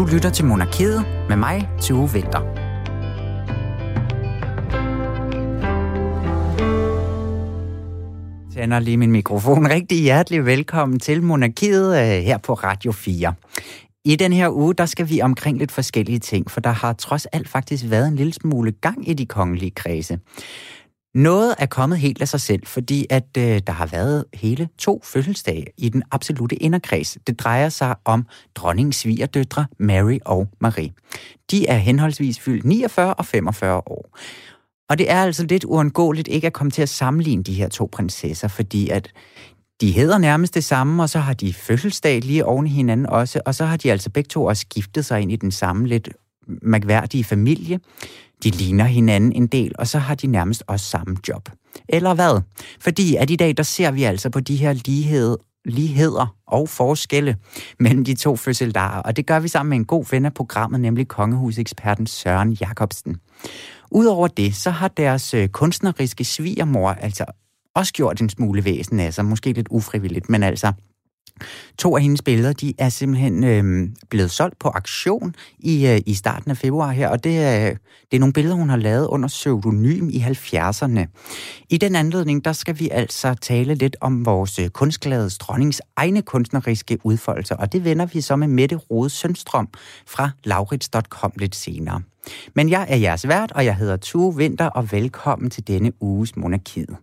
Du lytter til Monarkiet med mig, Tue Vinter. tænder lige min mikrofon. Rigtig hjertelig velkommen til Monarkiet øh, her på Radio 4. I den her uge, der skal vi omkring lidt forskellige ting, for der har trods alt faktisk været en lille smule gang i de kongelige kredse. Noget er kommet helt af sig selv, fordi at øh, der har været hele to fødselsdage i den absolute inderkreds. Det drejer sig om dronningens svigerdøtre Mary og Marie. De er henholdsvis fyldt 49 og 45 år. Og det er altså lidt uundgåeligt ikke at komme til at sammenligne de her to prinsesser, fordi at de hedder nærmest det samme, og så har de fødselsdag lige oven i hinanden også, og så har de altså begge to også skiftet sig ind i den samme lidt mærkværdige familie. De ligner hinanden en del, og så har de nærmest også samme job. Eller hvad? Fordi at i dag, der ser vi altså på de her lighed, ligheder og forskelle mellem de to fødselsdager, og det gør vi sammen med en god ven af programmet, nemlig kongehuseksperten Søren Jacobsen. Udover det, så har deres øh, kunstneriske svigermor altså også gjort en smule væsen af sig, måske lidt ufrivilligt, men altså To af hendes billeder, de er simpelthen øh, blevet solgt på aktion i, øh, i starten af februar her, og det er, det er nogle billeder, hun har lavet under pseudonym i 70'erne. I den anledning, der skal vi altså tale lidt om vores øh, kunstglade dronnings egne kunstneriske udfoldelser, og det vender vi så med Mette Rode Sønstrøm fra laurits.com lidt senere. Men jeg er jeres vært, og jeg hedder Tue Vinter, og velkommen til denne uges Monarkiet.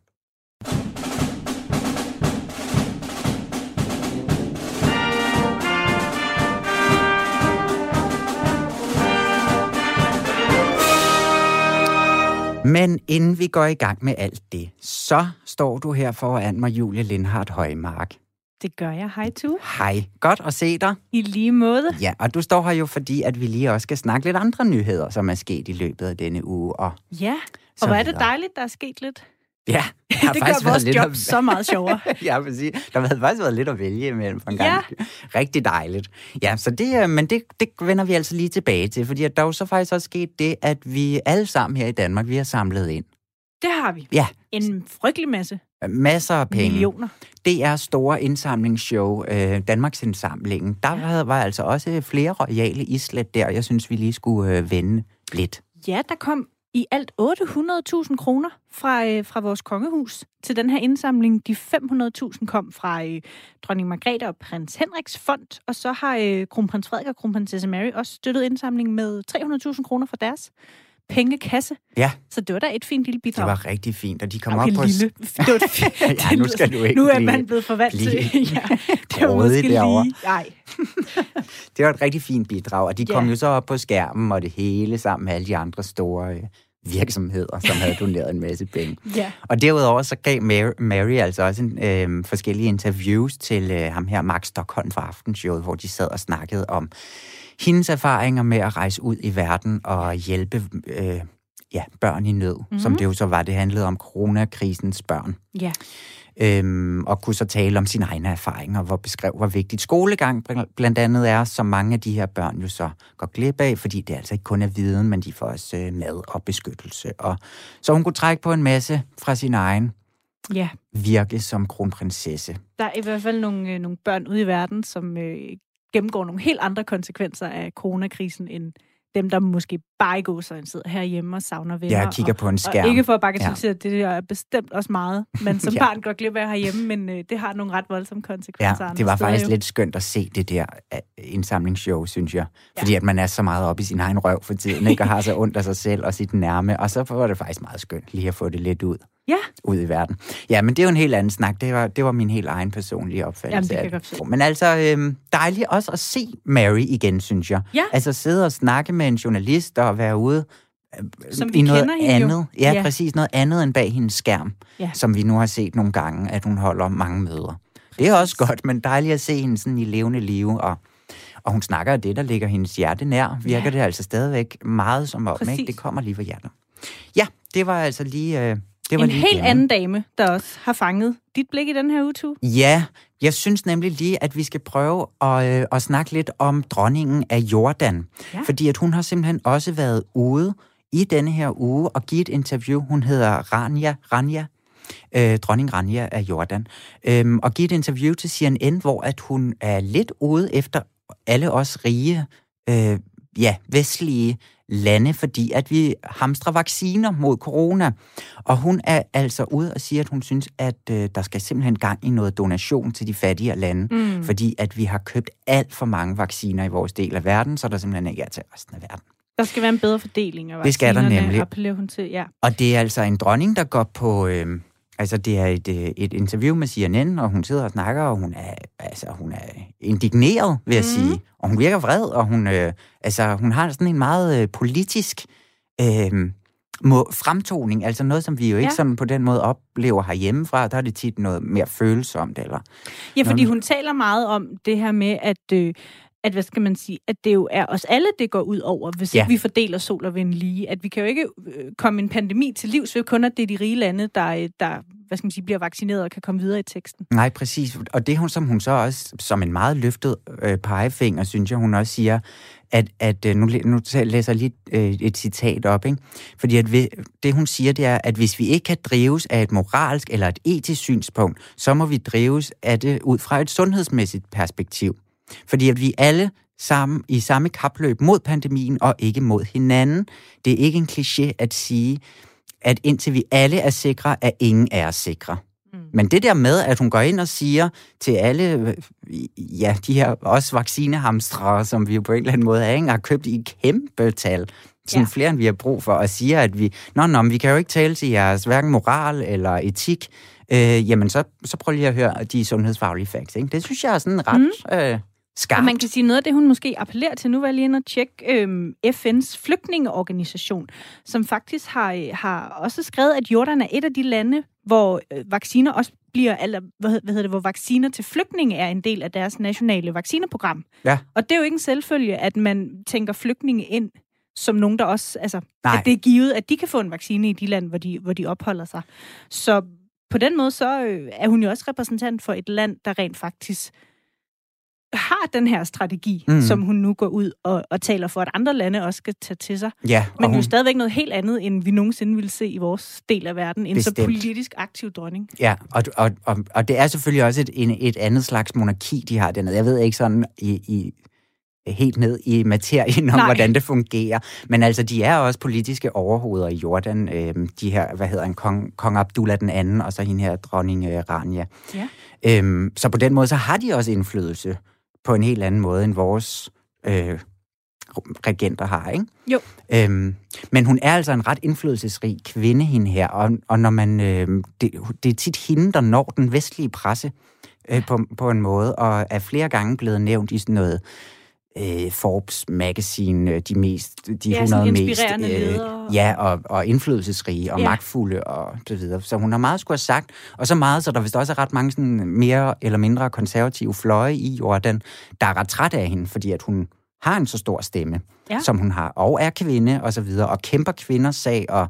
Men inden vi går i gang med alt det, så står du her foran mig, Julie Lindhardt Højmark. Det gør jeg. Hej, Tu. Hej. Godt at se dig. I lige måde. Ja, og du står her jo, fordi at vi lige også skal snakke lidt andre nyheder, som er sket i løbet af denne uge. Og ja, og hvor er det dejligt, der er sket lidt. Ja, det har det faktisk gør vores lidt job at... så meget sjovere. ja, præcis. Der har faktisk været lidt at vælge imellem for en gang. Ja. Rigtig dejligt. Ja, så det, øh, men det, det vender vi altså lige tilbage til, fordi der er jo så faktisk også sket det, at vi alle sammen her i Danmark, vi har samlet ind. Det har vi. Ja. En frygtelig masse. Masser af penge. Millioner. Det er store indsamlingsshow, øh, Danmarks indsamlingen. Der ja. var altså også flere royale islet der, jeg synes, vi lige skulle øh, vende lidt. Ja, der kom i alt 800.000 kroner fra, øh, fra vores kongehus til den her indsamling. De 500.000 kom fra øh, dronning Margrethe og prins Henriks fond, og så har øh, kronprins Frederik og kronprinsesse Mary også støttet indsamlingen med 300.000 kroner fra deres pengekasse. Ja. Så det var da et fint lille bidrag. Det var rigtig fint, og de kom okay, op på... lille. Det var ja, nu skal du ikke Nu er man blevet forvant til... ja, det var måske derovre. lige... Nej. det var et rigtig fint bidrag, og de kom ja. jo så op på skærmen, og det hele sammen med alle de andre store øh, virksomheder, som havde doneret en masse penge. ja. Og derudover så gav Mary, Mary altså også en, øh, forskellige interviews til øh, ham her, Max Stockholm fra Aftenshowet, hvor de sad og snakkede om hendes erfaringer med at rejse ud i verden og hjælpe øh, ja, børn i nød, mm-hmm. som det jo så var. Det handlede om coronakrisens børn. Ja. Øhm, og kunne så tale om sine egne erfaringer, hvor beskrev, hvor vigtigt skolegang blandt andet er, som mange af de her børn jo så går glip af, fordi det altså ikke kun er viden, men de får også øh, mad og beskyttelse. Og så hun kunne trække på en masse fra sin egen ja. virke som kronprinsesse. Der er i hvert fald nogle, øh, nogle børn ude i verden, som øh, gennemgår nogle helt andre konsekvenser af coronakrisen, end dem, der måske bare i går så sidder herhjemme og savner venner. Jeg kigger og, på en skærm. Og ikke for at bagatellisere, ja. det er bestemt også meget, men som ja. barn går glip af herhjemme, men øh, det har nogle ret voldsomme konsekvenser. Ja, det var faktisk jo. lidt skønt at se det der øh, indsamlingsshow, synes jeg. Fordi ja. at man er så meget op i sin egen røv for tiden, ikke? og har så ondt af sig selv og sit nærme, og så var det faktisk meget skønt lige at få det lidt ud. Ja. Ud i verden. Ja, men det er jo en helt anden snak. Det var, det var min helt egen personlige opfattelse. Jamen, det kan jeg Men altså, øhm, dejligt også at se Mary igen, synes jeg. Ja. Altså sidde og snakke med en journalist og være ude øh, som vi i noget kender andet. Ja, ja, præcis. Noget andet end bag hendes skærm, ja. som vi nu har set nogle gange, at hun holder mange møder. Det er også godt, men dejligt at se hende sådan i levende live, og, og hun snakker af det, der ligger hendes hjerte nær. Virker ja. det altså stadigvæk meget som om, ikke? Det kommer lige fra hjertet. Ja, det var altså lige... Øh, det var en lige helt anden dame, der også har fanget dit blik i den her uge, Ja, jeg synes nemlig lige, at vi skal prøve at, øh, at snakke lidt om dronningen af Jordan. Ja. Fordi at hun har simpelthen også været ude i denne her uge og give et interview. Hun hedder Rania, Rania øh, dronning Rania af Jordan, øh, og give et interview til CNN, hvor at hun er lidt ude efter alle os rige øh, ja, vestlige lande, fordi at vi hamstrer vacciner mod corona. Og hun er altså ude og siger, at hun synes, at øh, der skal simpelthen gang i noget donation til de fattige lande, mm. fordi at vi har købt alt for mange vacciner i vores del af verden, så der simpelthen ikke er til resten af verden. Der skal være en bedre fordeling af Det skal der nemlig. appellerer hun til, ja. Og det er altså en dronning, der går på... Øh, altså, det er et, øh, et interview med CNN, og hun sidder og snakker, og hun er, altså, hun er indigneret, vil jeg mm. sige. Og hun virker vred, og hun, øh, altså, hun har sådan en meget øh, politisk øh, må, fremtoning. Altså noget, som vi jo ikke ja. sådan på den måde oplever herhjemmefra. Der er det tit noget mere følsomt. Eller ja, fordi hun taler meget om det her med, at... Øh, at, hvad skal man sige, at det jo er os alle, det går ud over, hvis ja. vi fordeler sol og vind lige. At vi kan jo ikke øh, komme en pandemi til livs ved kun, at det er de rige lande, der, øh, der hvad skal man sige, bliver vaccineret og kan komme videre i teksten. Nej, præcis. Og det hun, som hun så også, som en meget løftet øh, pegefinger, synes jeg, hun også siger, at, at øh, nu, nu læser jeg lige øh, et citat op, ikke? fordi at vi, det hun siger, det er, at hvis vi ikke kan drives af et moralsk eller et etisk synspunkt, så må vi drives af det ud fra et sundhedsmæssigt perspektiv. Fordi at vi alle sammen i samme kapløb mod pandemien og ikke mod hinanden. Det er ikke en kliché at sige, at indtil vi alle er sikre, er ingen er sikre. Mm. Men det der med, at hun går ind og siger til alle, ja, de her også vaccinehamstre, som vi jo på en eller anden måde ikke, har købt i kæmpe tal, sådan ja. flere end vi har brug for, og siger, at vi, nå, nå, vi kan jo ikke tale til jeres hverken moral eller etik, øh, jamen så, så prøv lige at høre de sundhedsfaglige facts. Ikke? Det synes jeg er sådan ret mm. øh, skarpt. Og man kan sige noget af det, hun måske appellerer til. Nu var jeg lige inde og tjekke øh, FN's flygtningeorganisation, som faktisk har, øh, har også skrevet, at Jordan er et af de lande, hvor øh, vacciner også bliver, eller hvad, hvad hedder det, hvor vacciner til flygtninge er en del af deres nationale vaccineprogram. Ja. Og det er jo ikke en selvfølge, at man tænker flygtninge ind som nogen, der også, altså, Nej. at det er givet, at de kan få en vaccine i de lande, hvor de, hvor de opholder sig. Så på den måde, så øh, er hun jo også repræsentant for et land, der rent faktisk har den her strategi, mm. som hun nu går ud og, og taler for, at andre lande også skal tage til sig. Ja, Men hun... jo stadigvæk noget helt andet, end vi nogensinde ville se i vores del af verden. En Bestemt. så politisk aktiv dronning. Ja, og, og, og, og det er selvfølgelig også et, en, et andet slags monarki, de har dernede. Jeg ved ikke sådan i, i helt ned i materien om, Nej. hvordan det fungerer. Men altså, de er også politiske overhoveder i Jordan. Øh, de her, hvad hedder en kong, kong Abdullah den anden, og så hende her dronning øh, Rania. Ja. Øhm, så på den måde, så har de også indflydelse på en helt anden måde, end vores øh, regenter har, ikke? Jo. Øhm, men hun er altså en ret indflydelsesrig kvinde, hende her, og, og når man, øh, det, det er tit hende, der når den vestlige presse øh, på, på en måde, og er flere gange blevet nævnt i sådan noget øh, Forbes Magazine, øh, de mest, de ja, 100 mest, øh, ja, og, og indflydelsesrige og ja. magtfulde og så videre. Så hun har meget skulle have sagt, og så meget, så der vist også er ret mange sådan mere eller mindre konservative fløje i Jordan, der er ret træt af hende, fordi at hun har en så stor stemme, ja. som hun har, og er kvinde og så videre, og kæmper kvinders sag, og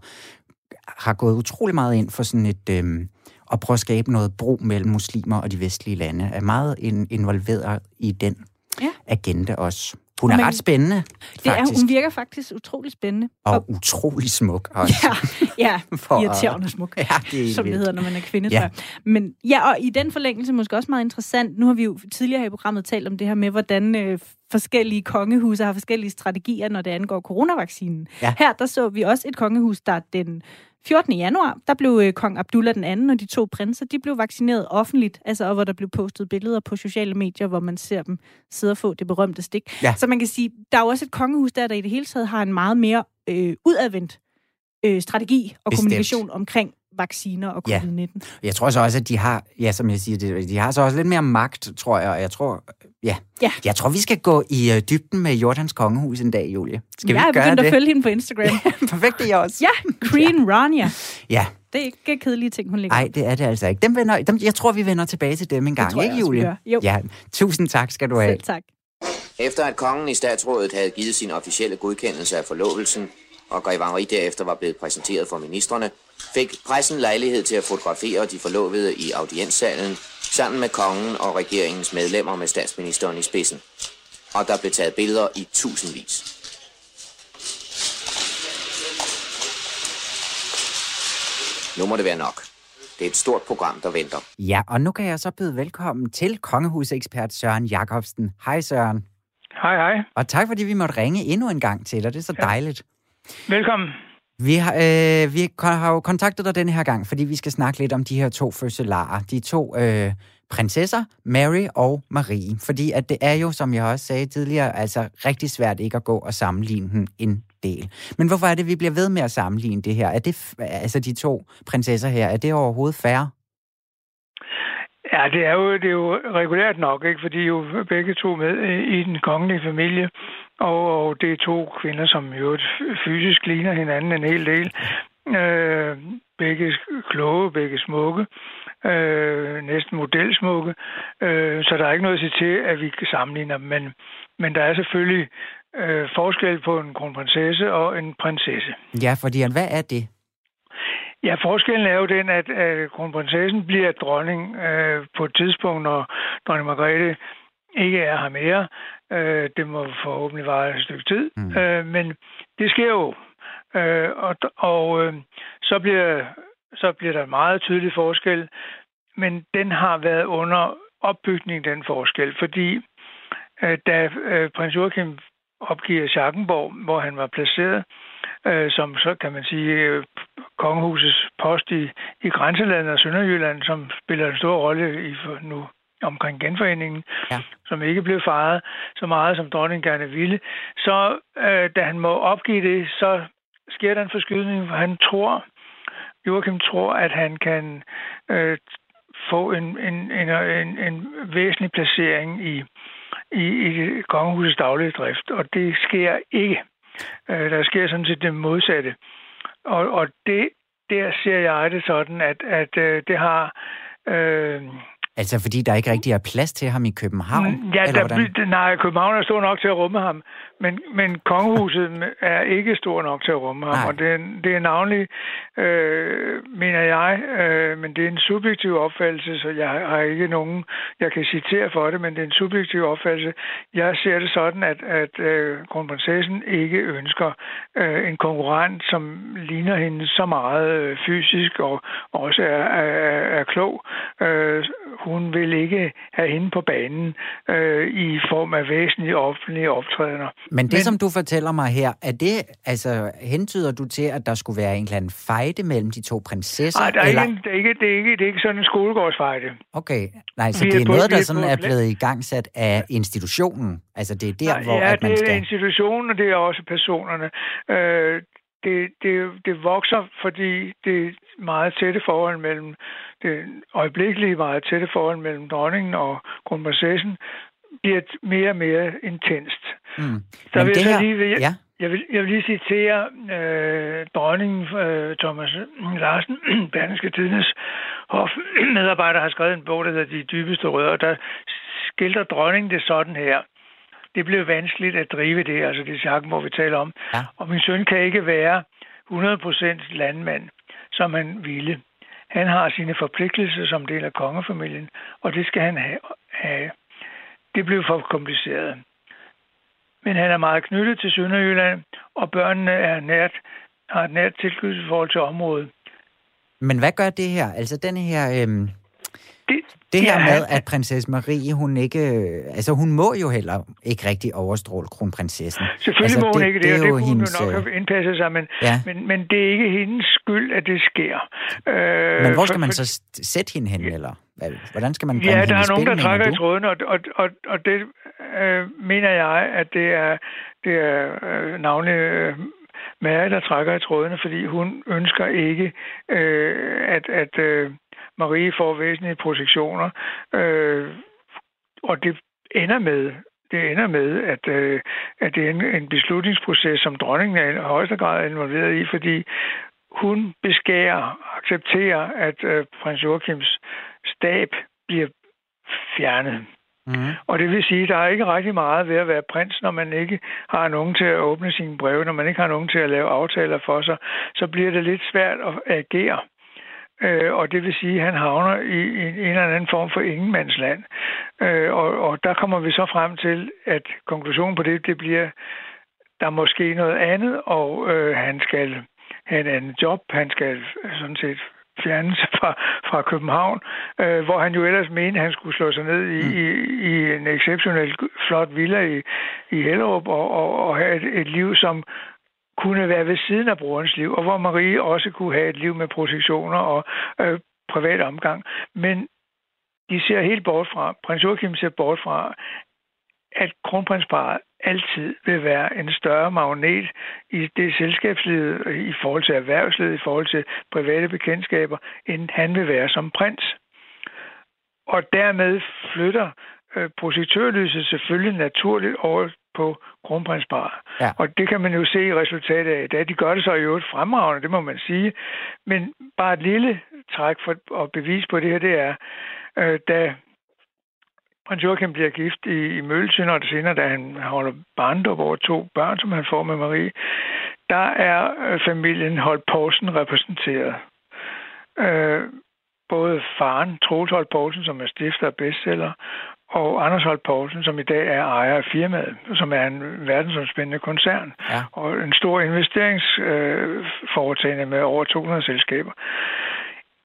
har gået utrolig meget ind for sådan et... Øh, at prøve at skabe noget bro mellem muslimer og de vestlige lande, er meget involveret i den ja. agenda også. Hun er Men, ret spændende, faktisk. Det er, hun virker faktisk utrolig spændende. Og, og utrolig smuk også. Ja, ja For, irriterende smuk, ja, det er som det hedder, når man er kvinde, ja. Men ja, og i den forlængelse måske også meget interessant, nu har vi jo tidligere i programmet talt om det her med, hvordan øh, forskellige kongehuse har forskellige strategier, når det angår coronavaccinen. Ja. Her der så vi også et kongehus, der den 14. januar, der blev øh, kong Abdullah den anden og de to prinser, de blev vaccineret offentligt, altså og hvor der blev postet billeder på sociale medier, hvor man ser dem sidde og få det berømte stik. Ja. Så man kan sige, der er jo også et kongehus der, der i det hele taget har en meget mere øh, udadvendt øh, strategi og Bestemt. kommunikation omkring vacciner og covid-19. Ja. Jeg tror så også, at de har, ja, som jeg siger, de har så også lidt mere magt, tror jeg, og jeg tror, ja, ja. jeg tror, vi skal gå i uh, dybden med Jordans kongehus en dag, Julie. Skal ja, vi gøre det? Jeg er begyndt at følge hende på Instagram. Perfekt, det er også. Ja, Green ja. Rania. Ja. Det er ikke kedelige ting, hun lægger Nej, det er det altså ikke. Dem vender, dem, jeg tror, vi vender tilbage til dem en gang, tror, ikke, Julie? Jo. Ja, tusind tak skal du have. Selv tak. Efter at kongen i statsrådet havde givet sin officielle godkendelse af forlovelsen, og Grevanri derefter var blevet præsenteret for ministerne, fik pressen lejlighed til at fotografere de forlovede i audienssalen sammen med kongen og regeringens medlemmer med statsministeren i spidsen. Og der blev taget billeder i tusindvis. Nu må det være nok. Det er et stort program, der venter. Ja, og nu kan jeg så byde velkommen til kongehusekspert Søren Jakobsen. Hej Søren. Hej, hej. Og tak, fordi vi måtte ringe endnu en gang til dig. Det er så ja. dejligt. Velkommen. Vi har, øh, vi har jo kontaktet dig denne her gang, fordi vi skal snakke lidt om de her to fødselarer. De to øh, prinsesser, Mary og Marie. Fordi at det er jo, som jeg også sagde tidligere, altså rigtig svært ikke at gå og sammenligne den en del. Men hvorfor er det, vi bliver ved med at sammenligne det her? Er det, altså de to prinsesser her, er det overhovedet færre? Ja, det er jo, det er jo regulært nok, ikke? fordi jo begge to med i den kongelige familie, og, og det er to kvinder, som jo fysisk ligner hinanden en hel del. Øh, begge kloge, begge smukke, øh, næsten modelsmukke, øh, så der er ikke noget at sige til, at vi kan sammenligne dem, men, men der er selvfølgelig øh, forskel på en kronprinsesse og en prinsesse. Ja, fordi hvad er det? Ja, forskellen er jo den, at, at kronprinsessen bliver dronning øh, på et tidspunkt, når dronning Margrethe ikke er her mere. Øh, det må forhåbentlig vare et stykke tid. Mm. Øh, men det sker jo. Øh, og og øh, så, bliver, så bliver der meget tydelig forskel. Men den har været under opbygning, den forskel. Fordi øh, da øh, prins Joachim opgiver Schackenborg, hvor han var placeret, øh, som så kan man sige øh, kongehusets post i, i grænselandet og Sønderjylland, som spiller en stor rolle i nu omkring genforeningen, ja. som ikke blev fejret så meget, som dronningen gerne ville. Så øh, da han må opgive det, så sker der en forskydning, hvor han tror, Joachim tror, at han kan øh, få en, en, en, en, en væsentlig placering i, i, i kongehusets daglige drift, og det sker ikke. Øh, der sker sådan set det modsatte. Og, og det, der ser jeg det sådan, at, at øh, det har... Øh, Altså fordi der ikke rigtig er plads til ham i København? Mm, ja, eller der, nej, København er stor nok til at rumme ham, men, men kongehuset er ikke stor nok til at rumme ham, nej. og det er, det er navnlig, øh, mener jeg, øh, men det er en subjektiv opfattelse, så jeg har ikke nogen, jeg kan citere for det, men det er en subjektiv opfattelse. Jeg ser det sådan, at, at øh, kronprinsessen ikke ønsker øh, en konkurrent, som ligner hende så meget øh, fysisk og også er, er, er klog. Øh, hun vil ikke have hende på banen øh, i form af væsentlige offentlige optrædener. Men det, Men, som du fortæller mig her, er det, altså, hentyder du til, at der skulle være en eller anden fejde mellem de to prinsesser? Nej, der er eller? ikke, det, er ikke, det, er ikke, det er ikke sådan en skolegårdsfejde. Okay, nej, så vi det er, er noget, der sådan er blevet igangsat af institutionen? Altså, det er der, nej, hvor ja, at man skal... det er institutionen, og det er også personerne. Øh, det, det, det vokser, fordi det meget tætte forhold mellem det øjeblikkelige meget tætte forhold mellem dronningen og kronprinsessen bliver mere og mere intenst. Mm. Så vil det her, lige, jeg, ja. jeg, vil, jeg vil lige citere øh, dronningen øh, Thomas Larsen, Berlingske Tidens hofmedarbejder, har skrevet en bog, der hedder De dybeste rødder, der skildrer dronningen det sådan her det blev vanskeligt at drive det, altså det sakken, hvor vi taler om. Ja. Og min søn kan ikke være 100% landmand, som han ville. Han har sine forpligtelser som del af kongefamilien, og det skal han have. Det blev for kompliceret. Men han er meget knyttet til Sønderjylland, og børnene er nært, har et nært tilknytningsforhold til området. Men hvad gør det her? Altså den her øhm, det, det her ja, med, at prinsesse Marie, hun ikke... Altså, hun må jo heller ikke rigtig overstråle kronprinsessen. Selvfølgelig altså, må hun det, ikke det, det og det kunne hendes... hun nok have indpasset sig, men, ja. men, men det er ikke hendes skyld, at det sker. Øh, men hvor skal man så sætte hende hen, eller hvordan skal man Ja, der er nogen, der trækker i tråden, og, og, og, og det øh, mener jeg, at det er, det er øh, navnlig... Øh, Mary, der trækker i trådene, fordi hun ønsker ikke, øh, at, at øh, Marie får væsentlige protektioner, øh, og det ender med, det ender med, at, øh, at det er en, en beslutningsproces, som dronningen er i højeste grad involveret i, fordi hun beskærer, accepterer, at øh, prins Joachims stab bliver fjernet. Mm. Og det vil sige, at der er ikke rigtig meget ved at være prins, når man ikke har nogen til at åbne sine breve, når man ikke har nogen til at lave aftaler for sig, så bliver det lidt svært at agere. Øh, og det vil sige, at han havner i, i en eller anden form for ingenmandsland. Øh, og, og der kommer vi så frem til, at konklusionen på det, det bliver, der måske noget andet, og øh, han skal have en anden job, han skal sådan set fjernelse fra, fra København, øh, hvor han jo ellers mente, at han skulle slå sig ned i, mm. i, i en exceptionelt flot villa i, i Hellerup og, og, og have et, et liv, som kunne være ved siden af brorens liv, og hvor Marie også kunne have et liv med protektioner og øh, privat omgang. Men de ser helt bort fra, prins Joachim ser bort fra, at kronprinsparet altid vil være en større magnet i det selskabsliv, i forhold til erhvervslivet, i forhold til private bekendtskaber, end han vil være som prins. Og dermed flytter øh, projektørlyset selvfølgelig naturligt over på kronprinsparet. Ja. Og det kan man jo se i resultatet af Da De gør det så i øvrigt fremragende, det må man sige. Men bare et lille træk for at bevise på det her, det er, øh, da prins Joachim bliver gift i, i Mølsyn, og senere, da han holder barndom over to børn, som han får med Marie, der er øh, familien Holt Poulsen repræsenteret. Øh, både faren, Troels Holt Poulsen, som er stifter af bestseller, og Anders Holt Poulsen, som i dag er ejer af firmaet, som er en verdensomspændende koncern, ja. og en stor investeringsforetagende øh, med over 200 selskaber.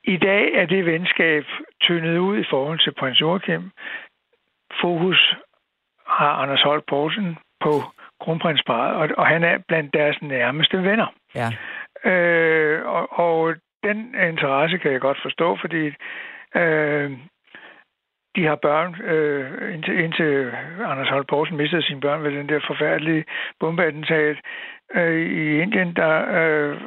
I dag er det venskab tyndet ud i forhold til prins Joachim. Fokus har Anders Holt Poulsen på kronprinsparet, og, og han er blandt deres nærmeste venner. Ja. Øh, og, og den interesse kan jeg godt forstå, fordi øh, de har børn, øh, indtil, indtil Anders Holt Poulsen mistede sine børn ved den der forfærdelige bombeattentat øh, i Indien, der øh,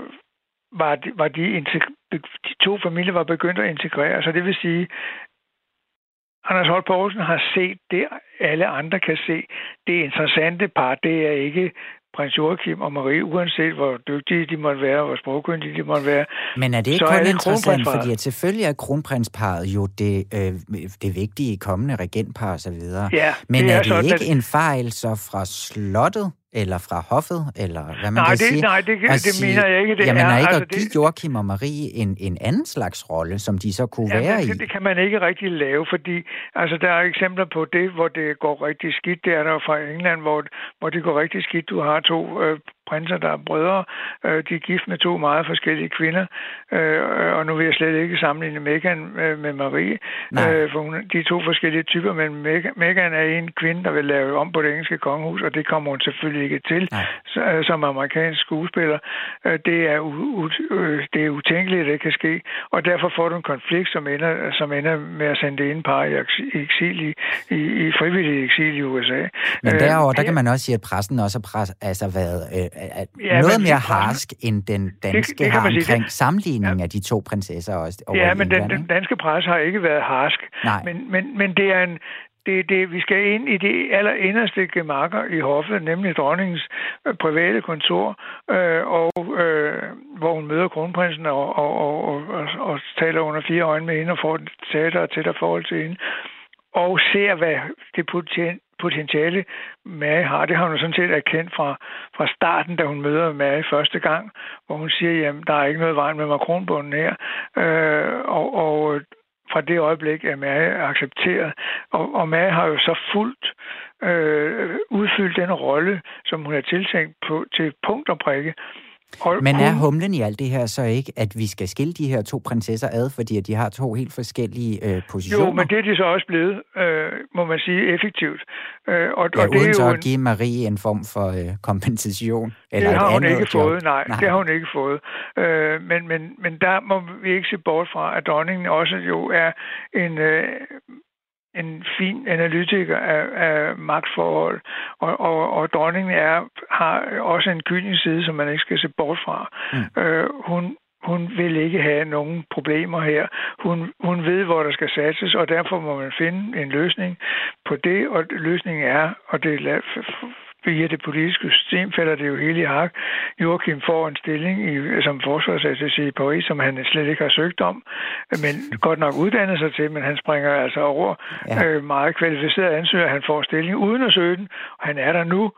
var de, var de, de to familier var begyndt at integrere. Så det vil sige, Anders Holt Poulsen har set det, alle andre kan se. Det interessante par, det er ikke prins Joachim og Marie, uanset hvor dygtige de måtte være, hvor sprogkyndige de måtte være. Men er det ikke kun det interessant, fordi at selvfølgelig er kronprinsparet jo det, øh, det vigtige kommende regentpar osv. Ja, Men det er, er det sådan, ikke at... en fejl så fra slottet, eller fra hoffet, eller hvad man nej, kan det, sige? Nej, det, det sige, mener jeg ikke, det jamen, er. Jamen, ikke altså, at give det... Joachim og Marie en, en anden slags rolle, som de så kunne jamen, være det, i? Det kan man ikke rigtig lave, fordi altså, der er eksempler på det, hvor det går rigtig skidt. Det er der fra England, hvor, hvor det går rigtig skidt. Du har to øh, prinser, der er brødre. Øh, de er gift med to meget forskellige kvinder. Øh, og nu vil jeg slet ikke sammenligne Meghan øh, med Marie. Øh, for hun, de er to forskellige typer, men Meghan er en kvinde, der vil lave om på det engelske kongehus, og det kommer hun selvfølgelig ikke til øh, som amerikansk skuespiller. Øh, det, er u- øh, det er utænkeligt, at det kan ske. Og derfor får du en konflikt, som ender, som ender med at sende det ene par i eksil i, i, i frivillig eksil i USA. Men derover der kan man også sige, at pressen også har pres, altså været øh, ja, noget mere harsk end den danske det, det har omkring det. sammenligningen ja. af de to prinsesser også. ja, men den, den danske presse har ikke været harsk. Nej. Men, men, men det er en, det, det, vi skal ind i de allerinderste gemakker i hoffet, nemlig dronningens øh, private kontor, øh, og øh, hvor hun møder kronprinsen og, og, og, og, og, og taler under fire øjne med hende og får et tættere og tættere forhold til hende, og ser, hvad det potentiale Mary har. Det har hun sådan set erkendt fra, fra starten, da hun møder Mary første gang, hvor hun siger, jamen, der er ikke noget vejen med makronbunden her. Øh, og, og øh, fra det øjeblik er Mary accepteret. Og, og Mary har jo så fuldt øh, udfyldt den rolle, som hun er tiltænkt på, til punkt og prikke. Og Men er humlen i alt det her så ikke, at vi skal skille de her to prinsesser ad, fordi de har to helt forskellige øh, positioner? Jo, men det er de så også blevet, øh, må man sige, effektivt. Øh, og, ja, og det uden er så at give Marie en form for øh, kompensation? Eller det har hun ikke job. fået, nej, nej. Det har hun ikke fået. Øh, men, men, men der må vi ikke se bort fra, at dronningen også jo er en... Øh, en fin analytiker af, af magtforhold, og, og, og dronningen er, har også en kynisk side, som man ikke skal se bort fra. Mm. Øh, hun, hun vil ikke have nogen problemer her. Hun, hun ved, hvor der skal satses, og derfor må man finde en løsning på det, og løsningen er, og det via det politiske system falder det jo hele i hak. Joachim får en stilling i, som forsvarsattaché i Paris, som han slet ikke har søgt om, men godt nok uddannet sig til, men han springer altså over ja. øh, meget kvalificeret ansøger. Han får stilling uden at søge den, og han er der nu,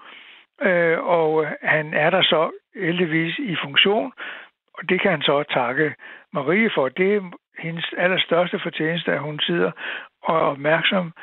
øh, og han er der så heldigvis i funktion, og det kan han så takke Marie for. Det er hendes allerstørste fortjeneste, at hun sidder og er opmærksom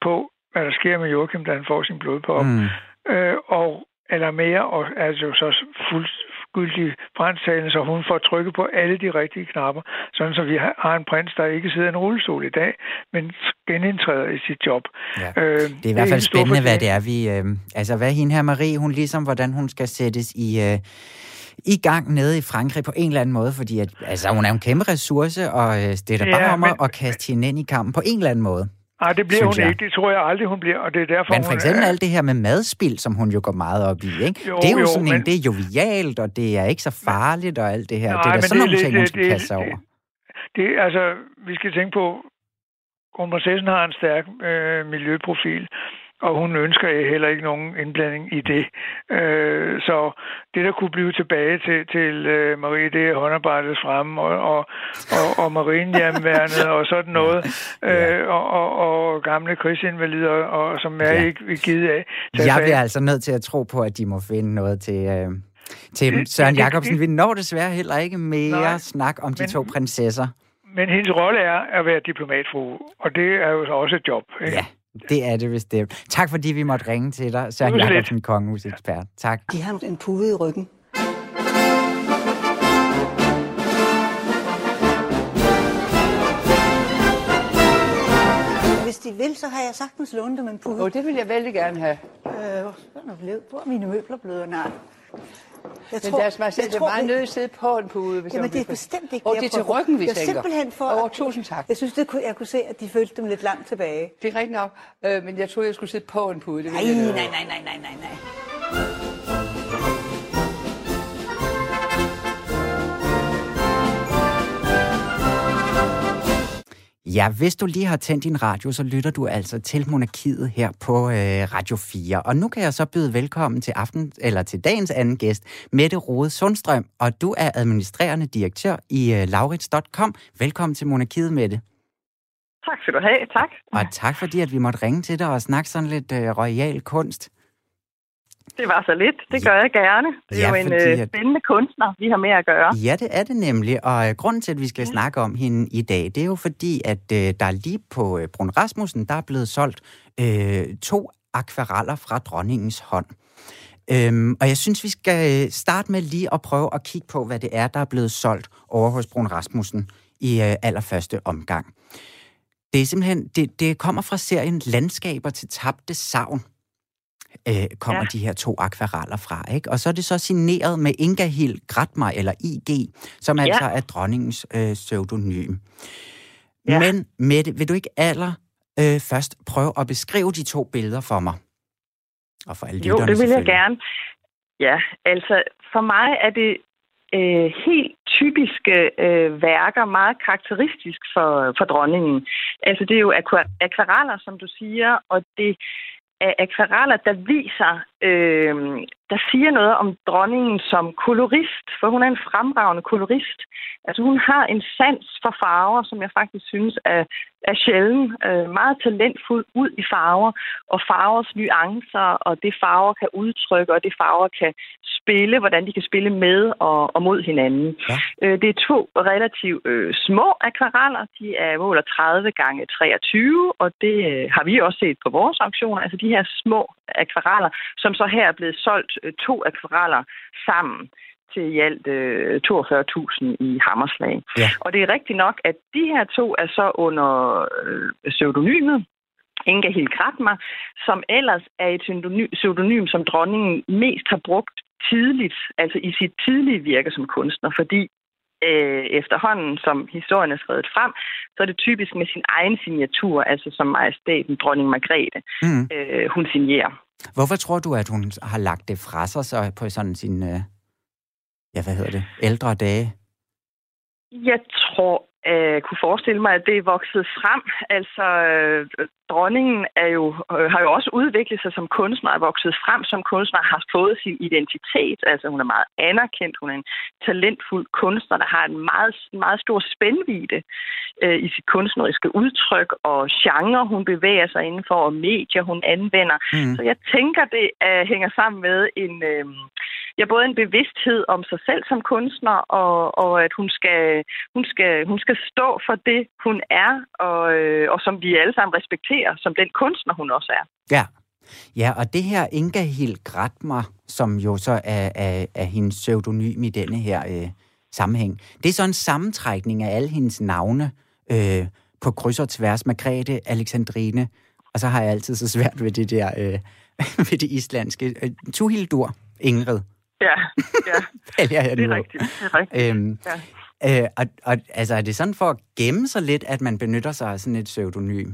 på, hvad der sker med Joachim, da han får sin blodprop. Mm øh, og eller mere, og er jo så fuld, gyldig fransktalende, så hun får trykket på alle de rigtige knapper, sådan så vi har en prins, der ikke sidder i en rullestol i dag, men genindtræder i sit job. Ja. Øh, det er i hvert fald spændende, hvad det er, vi... Øh, altså, hvad hende her Marie, hun ligesom, hvordan hun skal sættes i... Øh, i gang nede i Frankrig på en eller anden måde, fordi at, altså, hun er en kæmpe ressource, og øh, det er da bare ja, om men, at kaste hende ind i kampen på en eller anden måde. Nej, det bliver hun jeg. ikke. Det tror jeg aldrig, hun bliver, og det er derfor, Men for eksempel alt det her med madspil, som hun jo går meget op i, ikke? Jo, det er jo, jo sådan men... en, det er jovialt, og det er ikke så farligt og alt det her. Nej, det er da sådan nogle ting, hun skal kaste over. Det, det, altså, vi skal tænke på, kronprinsessen har en stærk øh, miljøprofil, og hun ønsker heller ikke nogen indblanding i det. Øh, så det, der kunne blive tilbage til, til øh, Marie, det er håndarbejdet fremme, og, og, og, og marinehjemværnet og sådan noget, øh, og, og, og gamle krigsinvalider, og, som jeg ja. ikke vil give af. Jeg bliver altså nødt til at tro på, at de må finde noget til... Øh til Søren Jacobsen. Vi når desværre heller ikke mere Nej, snak om de men, to prinsesser. Men hendes rolle er at være diplomatfru, og det er jo også et job. Ikke? Ja, det er det bestemt. Tak fordi vi måtte ringe til dig, Søren Jacobsen, kongehusekspert. Tak. De har en pude i ryggen. Hvis de vil, så har jeg sagtens lånt dem en pude. Oh, det vil jeg vældig gerne have. Øh, hvor er mine møbler blevet? Nej. Jeg tror, men deres majestæt er meget nødt til at sidde på en pude. Hvis jamen, det er bestemt ikke Og det er til ryggen, vi tænker. simpelthen for... Over, tusind tak. Jeg synes, det kunne, jeg kunne se, at de følte dem lidt langt tilbage. Det er rigtigt nok, øh, men jeg troede, jeg skulle sidde på en pude. Det nej, nej, nej, nej, nej, nej, nej. Ja, hvis du lige har tændt din radio, så lytter du altså til Monarkiet her på øh, Radio 4. Og nu kan jeg så byde velkommen til aften eller til dagens anden gæst, Mette Rode Sundstrøm, og du er administrerende direktør i øh, laurits.com. Velkommen til Monarkiet, Mette. Tak skal du have, tak. Og tak fordi, at vi måtte ringe til dig og snakke sådan lidt øh, royal kunst. Det var så lidt. Det gør jeg gerne. Det er ja, jo en øh, spændende kunstner, vi har med at gøre. Ja, det er det nemlig. Og øh, grunden til, at vi skal ja. snakke om hende i dag, det er jo fordi, at øh, der lige på øh, Brun Rasmussen, der er blevet solgt øh, to akvareller fra dronningens hånd. Øhm, og jeg synes, vi skal øh, starte med lige at prøve at kigge på, hvad det er, der er blevet solgt over hos Brun Rasmussen i øh, allerførste omgang. Det er simpelthen, det, det kommer fra serien Landskaber til tabte savn, øh, kommer ja. de her to akvareller fra. Ikke? Og så er det så signeret med Inga Hild Gratmar, eller IG, som ja. altså er dronningens øh, pseudonym. Ja. Men Mette, vil du ikke aller øh, først prøve at beskrive de to billeder for mig? Og for alle Jo, det vil jeg gerne. Ja, altså for mig er det øh, helt typiske øh, værker, meget karakteristisk for, for dronningen. Altså det er jo akvareller, som du siger, og det af akvareller, der viser, øh, der siger noget om dronningen som kolorist, for hun er en fremragende kolorist. Altså hun har en sans for farver, som jeg faktisk synes er, er sjælden. Øh, meget talentfuld ud i farver, og farvers nuancer, og det farver kan udtrykke, og det farver kan spille, hvordan de kan spille med og, og mod hinanden. Ja. Øh, det er to relativt øh, små akvareller. De er måler 30 gange 23, og det øh, har vi også set på vores auktioner. Altså de her små akvareller, som så her er blevet solgt øh, to akvareller sammen til i alt øh, 42.000 i Hammerslag. Ja. Og det er rigtigt nok, at de her to er så under øh, pseudonymet Inga Hilgratmer, som ellers er et pseudonym, som dronningen mest har brugt tidligt, altså i sit tidlige virke som kunstner, fordi øh, efterhånden, som historien er skrevet frem, så er det typisk med sin egen signatur, altså som majestæten, dronning Margrethe, mm. øh, hun signerer. Hvorfor tror du, at hun har lagt det fra sig så på sådan sin, øh, ja, hvad hedder det, ældre dage? Jeg tror, jeg kunne forestille mig, at det er vokset frem. Altså, øh, dronningen er jo, øh, har jo også udviklet sig som kunstner, er vokset frem som kunstner, har fået sin identitet. Altså hun er meget anerkendt, hun er en talentfuld kunstner, der har en meget, meget stor spændvide øh, i sit kunstneriske udtryk og genre, hun bevæger sig indenfor, og medier, hun anvender. Mm. Så jeg tænker, det øh, hænger sammen med en... Øh, ja, både en bevidsthed om sig selv som kunstner, og, og at hun skal, hun, skal, hun skal stå for det, hun er, og, øh, og som vi alle sammen respekterer, som den kunstner, hun også er. Ja, Ja, og det her Inga Hild Gratmer, som jo så er, er, er hendes pseudonym i denne her øh, sammenhæng, det er så en sammentrækning af alle hendes navne øh, på kryds og tværs. Margrethe, Alexandrine, og så har jeg altid så svært ved det der, øh, ved det islandske. Øh, Tuhildur, Ingrid. Ja, ja. det er rigtigt. Det er rigtigt. Øhm, ja. Øh, og, og altså, er det sådan for at gemme sig lidt, at man benytter sig af sådan et pseudonym?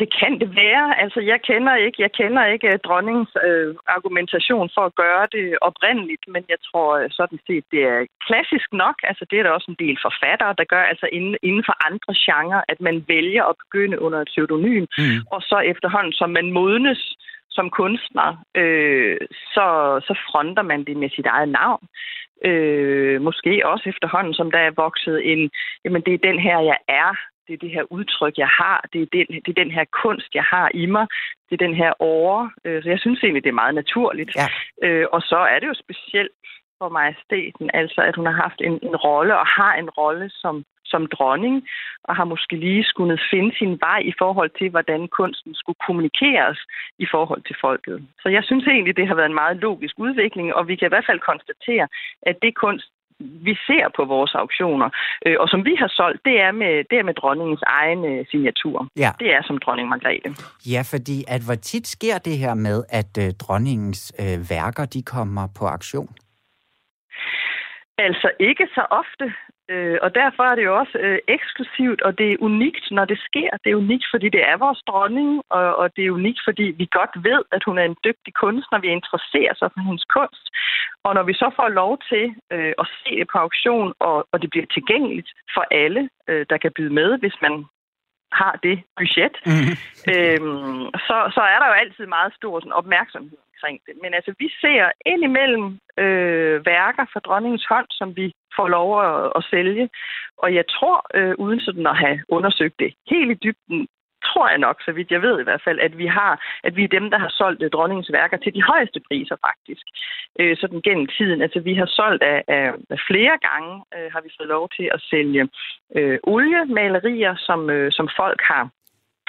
Det kan det være. Altså, jeg kender ikke, jeg kender ikke uh, dronningens uh, argumentation for at gøre det oprindeligt, men jeg tror uh, sådan set, det er klassisk nok. Altså, det er der også en del forfattere, der gør altså inden, inden for andre genrer, at man vælger at begynde under et pseudonym, mm. og så efterhånden, som man modnes som kunstner, øh, så, så fronter man det med sit eget navn. Øh, måske også efterhånden, som der er vokset en, jamen det er den her, jeg er, det er det her udtryk, jeg har, det er den, det er den her kunst, jeg har i mig, det er den her åre. Øh, så jeg synes egentlig, det er meget naturligt. Ja. Øh, og så er det jo specielt for majestæten, altså at hun har haft en, en rolle og har en rolle som som dronning, og har måske lige skulle finde sin vej i forhold til, hvordan kunsten skulle kommunikeres i forhold til folket. Så jeg synes egentlig, det har været en meget logisk udvikling, og vi kan i hvert fald konstatere, at det kunst, vi ser på vores auktioner, øh, og som vi har solgt, det er med, det er med dronningens egen øh, signatur. Ja. Det er som dronning Margrethe. Ja, fordi at hvor tit sker det her med, at øh, dronningens øh, værker de kommer på auktion? Altså ikke så ofte. Øh, og derfor er det jo også øh, eksklusivt, og det er unikt, når det sker. Det er unikt, fordi det er vores dronning, og, og det er unikt, fordi vi godt ved, at hun er en dygtig kunstner. Vi interesserer sig for hendes kunst. Og når vi så får lov til øh, at se det på auktion, og, og det bliver tilgængeligt for alle, øh, der kan byde med, hvis man har det budget, mm-hmm. øhm, så, så er der jo altid meget stor sådan, opmærksomhed omkring det. Men altså, vi ser indimellem øh, værker fra dronningens hånd, som vi får lov at, at sælge. Og jeg tror, øh, uden sådan at have undersøgt det helt i dybden, tror jeg nok, så vidt jeg ved i hvert fald, at vi har, at vi er dem, der har solgt øh, dronningens værker til de højeste priser faktisk. Øh, sådan gennem tiden. Altså vi har solgt af, af, flere gange, øh, har vi fået lov til at sælge øh, oliemalerier, som, øh, som folk har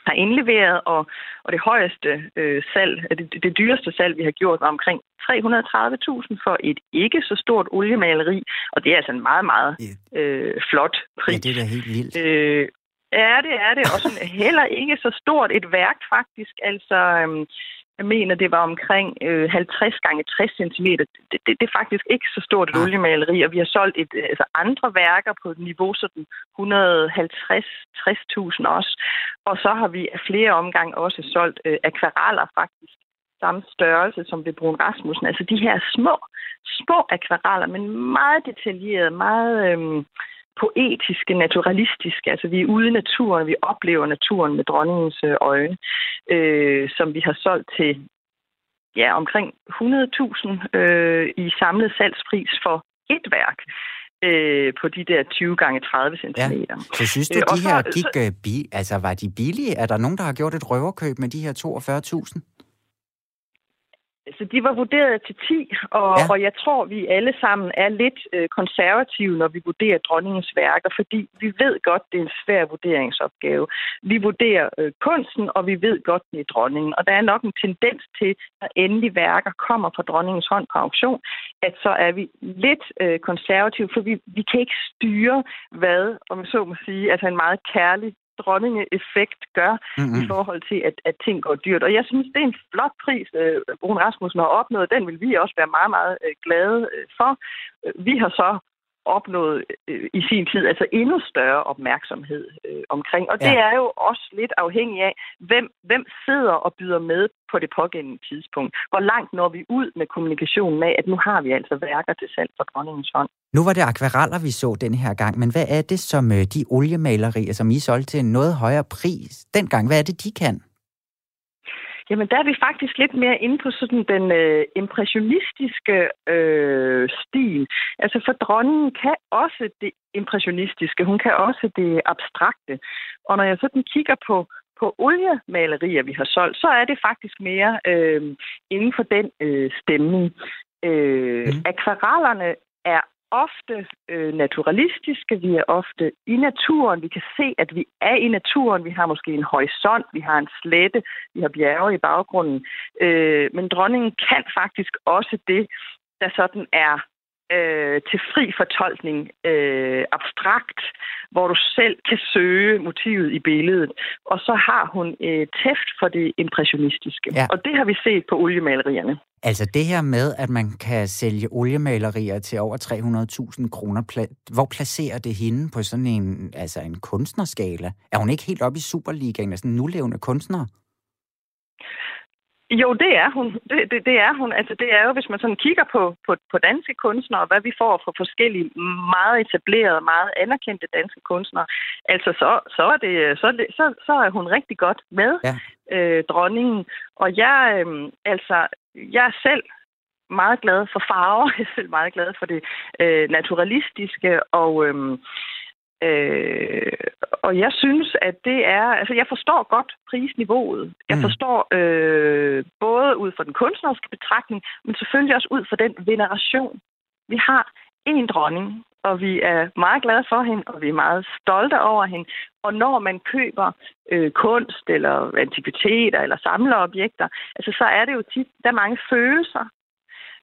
har indleveret, og, og det højeste øh, salg, det, det dyreste salg, vi har gjort, var omkring 330.000 for et ikke så stort oliemaleri, og det er altså en meget, meget øh, flot pris. Ja, det er da helt vildt. Øh, Ja, det er det. Og sådan heller ikke så stort et værk, faktisk. Altså, øhm, jeg mener, det var omkring øh, 50 gange 60 cm. Det, det, det er faktisk ikke så stort et oliemaleri, og vi har solgt et, altså andre værker på et niveau sådan 150-60.000 også. Og så har vi af flere omgange også solgt øh, akvareller faktisk samme størrelse som ved Brun Rasmussen. Altså de her små, små akvareller, men meget detaljerede, meget... Øh, poetiske, naturalistiske. Altså vi er ude i naturen, vi oplever naturen med dronningens øh, øjne, øh, som vi har solgt til ja, omkring 100.000 øh, i samlet salgspris for et værk øh, på de der 20 gange 30 cm. Ja. Så synes du, øh, de her gik, så, bi, altså var de billige? Er der nogen, der har gjort et røverkøb med de her 42.000? Så de var vurderet til 10, og, ja. og jeg tror, vi alle sammen er lidt øh, konservative, når vi vurderer dronningens værker, fordi vi ved godt, det er en svær vurderingsopgave. Vi vurderer øh, kunsten, og vi ved godt, det er dronningen. Og der er nok en tendens til, at endelig værker kommer fra dronningens hånd på auktion, at så er vi lidt øh, konservative, for vi, vi kan ikke styre, hvad, om så må sige, altså en meget kærlig dronningeeffekt gør mm-hmm. i forhold til, at, at ting går dyrt. Og jeg synes, det er en flot pris, øh, Brun Rasmussen har opnået. Den vil vi også være meget, meget øh, glade øh, for. Vi har så opnået øh, i sin tid altså endnu større opmærksomhed øh, omkring. Og ja. det er jo også lidt afhængigt af, hvem, hvem sidder og byder med på det pågældende tidspunkt. Hvor langt når vi ud med kommunikationen af, at nu har vi altså værker til salg for dronningens hånd. Nu var det akvareller, vi så den her gang, men hvad er det som øh, de oliemalerier, som I solgte til en noget højere pris dengang, hvad er det, de kan? Jamen, der er vi faktisk lidt mere inde på sådan den øh, impressionistiske øh, stil. Altså, for dronningen kan også det impressionistiske. Hun kan også det abstrakte. Og når jeg sådan kigger på på oliemalerier, vi har solgt, så er det faktisk mere øh, inden for den øh, stemning. Øh, mm. Akvarellerne er ofte øh, naturalistiske, vi er ofte i naturen. Vi kan se, at vi er i naturen. Vi har måske en horisont, vi har en slette, vi har bjerge i baggrunden. Øh, men dronningen kan faktisk også det, der sådan er øh, til fri fortolkning, øh, abstrakt, hvor du selv kan søge motivet i billedet. Og så har hun øh, tæft for det impressionistiske. Ja. Og det har vi set på oliemalerierne. Altså det her med, at man kan sælge oliemalerier til over 300.000 kroner, hvor placerer det hende på sådan en, altså en kunstnerskala? Er hun ikke helt oppe i Superligaen af sådan nulevende kunstnere? Jo, det er hun. Det, det, det er hun. Altså, det er jo, hvis man sådan kigger på, på, på danske kunstnere, og hvad vi får fra forskellige meget etablerede, meget anerkendte danske kunstnere, altså så, så, er, det, så, så, så er hun rigtig godt med, ja. øh, dronningen. Og jeg, øh, altså, jeg er selv meget glad for farver. Jeg er selv meget glad for det øh, naturalistiske, og... Øh, Øh, og jeg synes, at det er... Altså, jeg forstår godt prisniveauet. Jeg mm. forstår øh, både ud fra den kunstneriske betragtning, men selvfølgelig også ud fra den veneration. Vi har en dronning, og vi er meget glade for hende, og vi er meget stolte over hende. Og når man køber øh, kunst eller antikviteter eller samlerobjekter, altså, så er det jo tit, der er mange følelser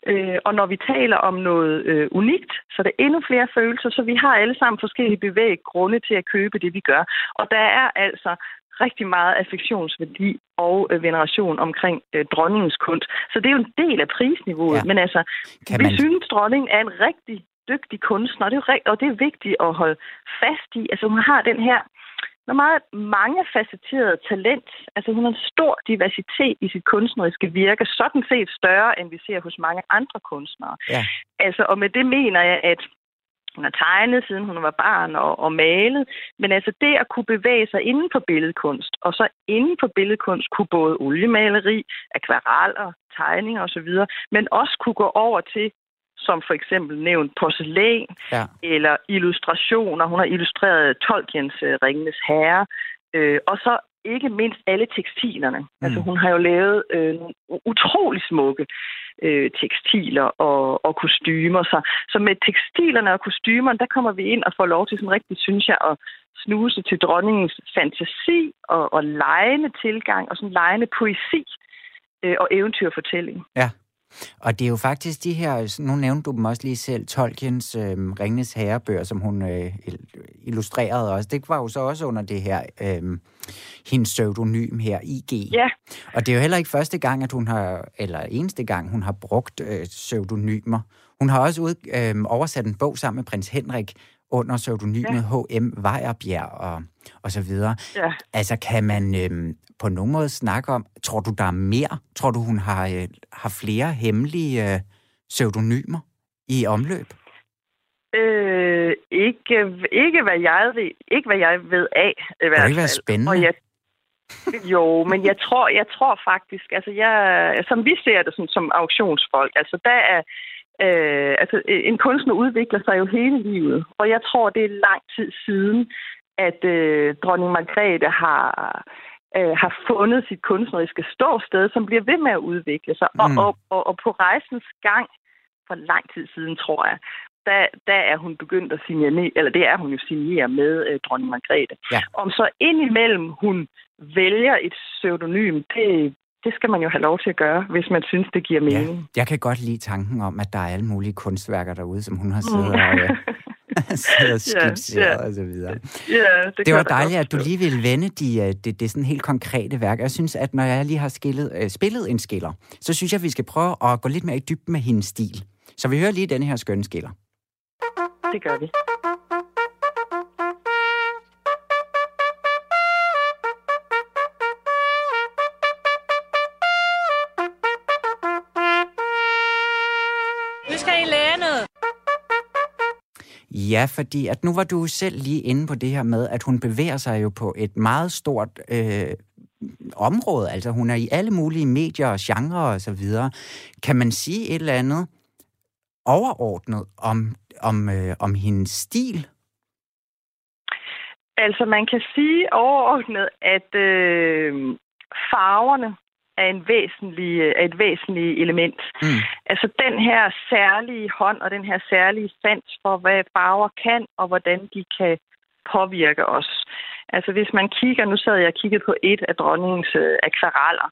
Øh, og når vi taler om noget øh, unikt, så er det endnu flere følelser, så vi har alle sammen forskellige bevæggrunde til at købe det, vi gør. Og der er altså rigtig meget affektionsværdi og øh, veneration omkring øh, dronningens kunst. Så det er jo en del af prisniveauet. Ja. Men altså, kan vi man... synes, dronningen er en rigtig dygtig kunstner, og det, er, og det er vigtigt at holde fast i. Altså, hun har den her er meget mangefacetteret talent. Altså hun har en stor diversitet i sit kunstneriske virke, sådan set større, end vi ser hos mange andre kunstnere. Ja. Altså, og med det mener jeg, at hun har tegnet, siden hun var barn, og, og malet. Men altså det at kunne bevæge sig inden for billedkunst, og så inden for billedkunst kunne både oliemaleri, akvareller, tegninger osv., men også kunne gå over til som for eksempel nævnt porcelæn ja. eller illustrationer. Hun har illustreret Tolkiens uh, Ringenes Herre. Øh, og så ikke mindst alle tekstilerne. Mm. Altså hun har jo lavet øh, utrolig smukke øh, tekstiler og, og kostymer. Så, så med tekstilerne og kostymerne, der kommer vi ind og får lov til, sådan rigtig, synes jeg, at snuse til dronningens fantasi og, og lejende tilgang og sådan lejende poesi øh, og eventyrfortælling. Ja. Og det er jo faktisk de her, nu nævnte du dem også lige selv, Tolkiens øh, Ringnes Herrebøger, som hun øh, illustrerede også. Det var jo så også under det her, øh, hendes pseudonym her, IG. Ja. Og det er jo heller ikke første gang, at hun har, eller eneste gang, hun har brugt øh, pseudonymer. Hun har også ud, øh, oversat en bog sammen med prins Henrik, under pseudonymet ja. H.M. Vejerbjerg og, og så videre. Ja. Altså, kan man øhm, på nogen måde snakke om, tror du, der er mere? Tror du, hun har, øh, har flere hemmelige øh, pseudonymer i omløb? Øh, ikke, ikke, hvad jeg ved, ikke hvad jeg ved af, i hvert. Det være spændende. Og jeg, jo, men jeg tror, jeg tror faktisk, altså jeg, som vi ser det som, som auktionsfolk, altså der er, Øh, altså, en kunstner udvikler sig jo hele livet, og jeg tror, det er lang tid siden, at øh, dronning Margrethe har, øh, har fundet sit kunstneriske ståsted, som bliver ved med at udvikle sig. Mm. Og, og, og, og på rejsens gang, for lang tid siden, tror jeg, der, der er hun begyndt at signere, eller det er hun jo signere med øh, dronning Margrethe. Ja. Om så indimellem hun vælger et pseudonym, det, det skal man jo have lov til at gøre, hvis man synes, det giver mening. Ja, jeg kan godt lide tanken om, at der er alle mulige kunstværker derude, som hun har siddet mm. og, øh, siddet og skitseret yeah, yeah. og så videre. Yeah, det, det var dejligt, at du lige ville vende de, øh, det, det sådan helt konkrete værk. Jeg synes, at når jeg lige har skillet, uh, spillet en skiller, så synes jeg, at vi skal prøve at gå lidt mere i dybden med hendes stil. Så vi hører lige denne her skønne skiller. Det gør vi. Ja, fordi at nu var du selv lige inde på det her med, at hun bevæger sig jo på et meget stort øh, område. Altså hun er i alle mulige medier og genrer og så videre. Kan man sige et eller andet overordnet om, om, øh, om hendes stil? Altså man kan sige overordnet, at øh, farverne er, en væsentlig, er et væsentligt element. Mm. Altså den her særlige hånd og den her særlige sans for, hvad farver kan og hvordan de kan påvirke os. Altså hvis man kigger, nu sad jeg og kiggede på et af dronningens øh, akvareller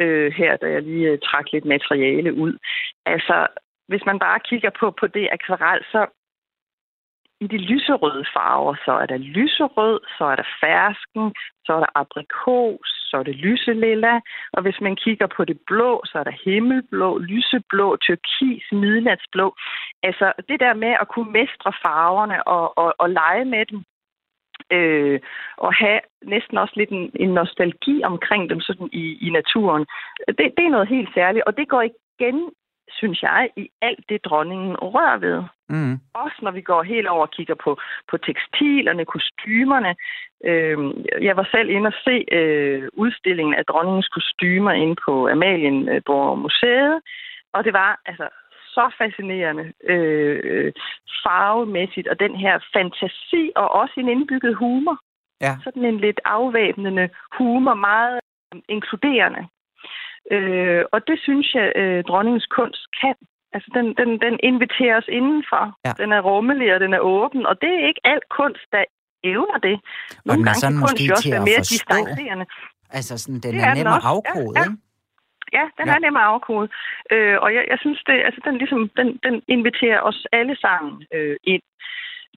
øh, her, da jeg lige øh, trak lidt materiale ud. Altså hvis man bare kigger på, på det akvarel, så i de lyserøde farver, så er der lyserød, så er der fersken, så er der aprikos, så er det lyselilla. Og hvis man kigger på det blå, så er der himmelblå, lyseblå, turkis, midnatsblå. Altså det der med at kunne mestre farverne og, og, og lege med dem, øh, og have næsten også lidt en, en nostalgi omkring dem sådan i, i naturen. Det, det er noget helt særligt, og det går igen synes jeg, i alt det, dronningen rører ved. Mm. Også når vi går helt over og kigger på, på tekstilerne, kostymerne. Øh, jeg var selv inde og se øh, udstillingen af dronningens kostymer inde på Amalienborg Museet, og det var altså så fascinerende øh, farvemæssigt, og den her fantasi, og også en indbygget humor. Ja. Sådan en lidt afvæbnende humor, meget inkluderende. Øh, og det synes jeg, øh, dronningens kunst kan. Altså, den, den, den inviterer os indenfor. Ja. Den er rummelig, og den er åben. Og det er ikke alt kunst, der evner det. Nogle og den er sådan måske til at mere forstå. Altså, sådan, den det er, er nem at afkode, ja, ja. Ja, den ja. er nem at afkode. Øh, og jeg, jeg synes, det, altså, den, ligesom, den, den inviterer os alle sammen øh, ind.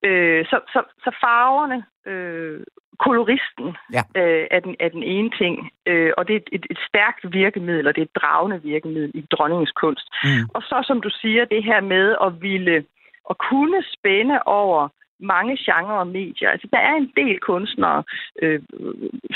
Øh, så, så, så farverne, øh, koloristen ja. øh, er, den, er den ene ting, øh, og det er et, et, stærkt virkemiddel, og det er et dragende virkemiddel i dronningens kunst. Mm. Og så, som du siger, det her med at ville at kunne spænde over mange genrer og medier. Altså, der er en del kunstnere, øh,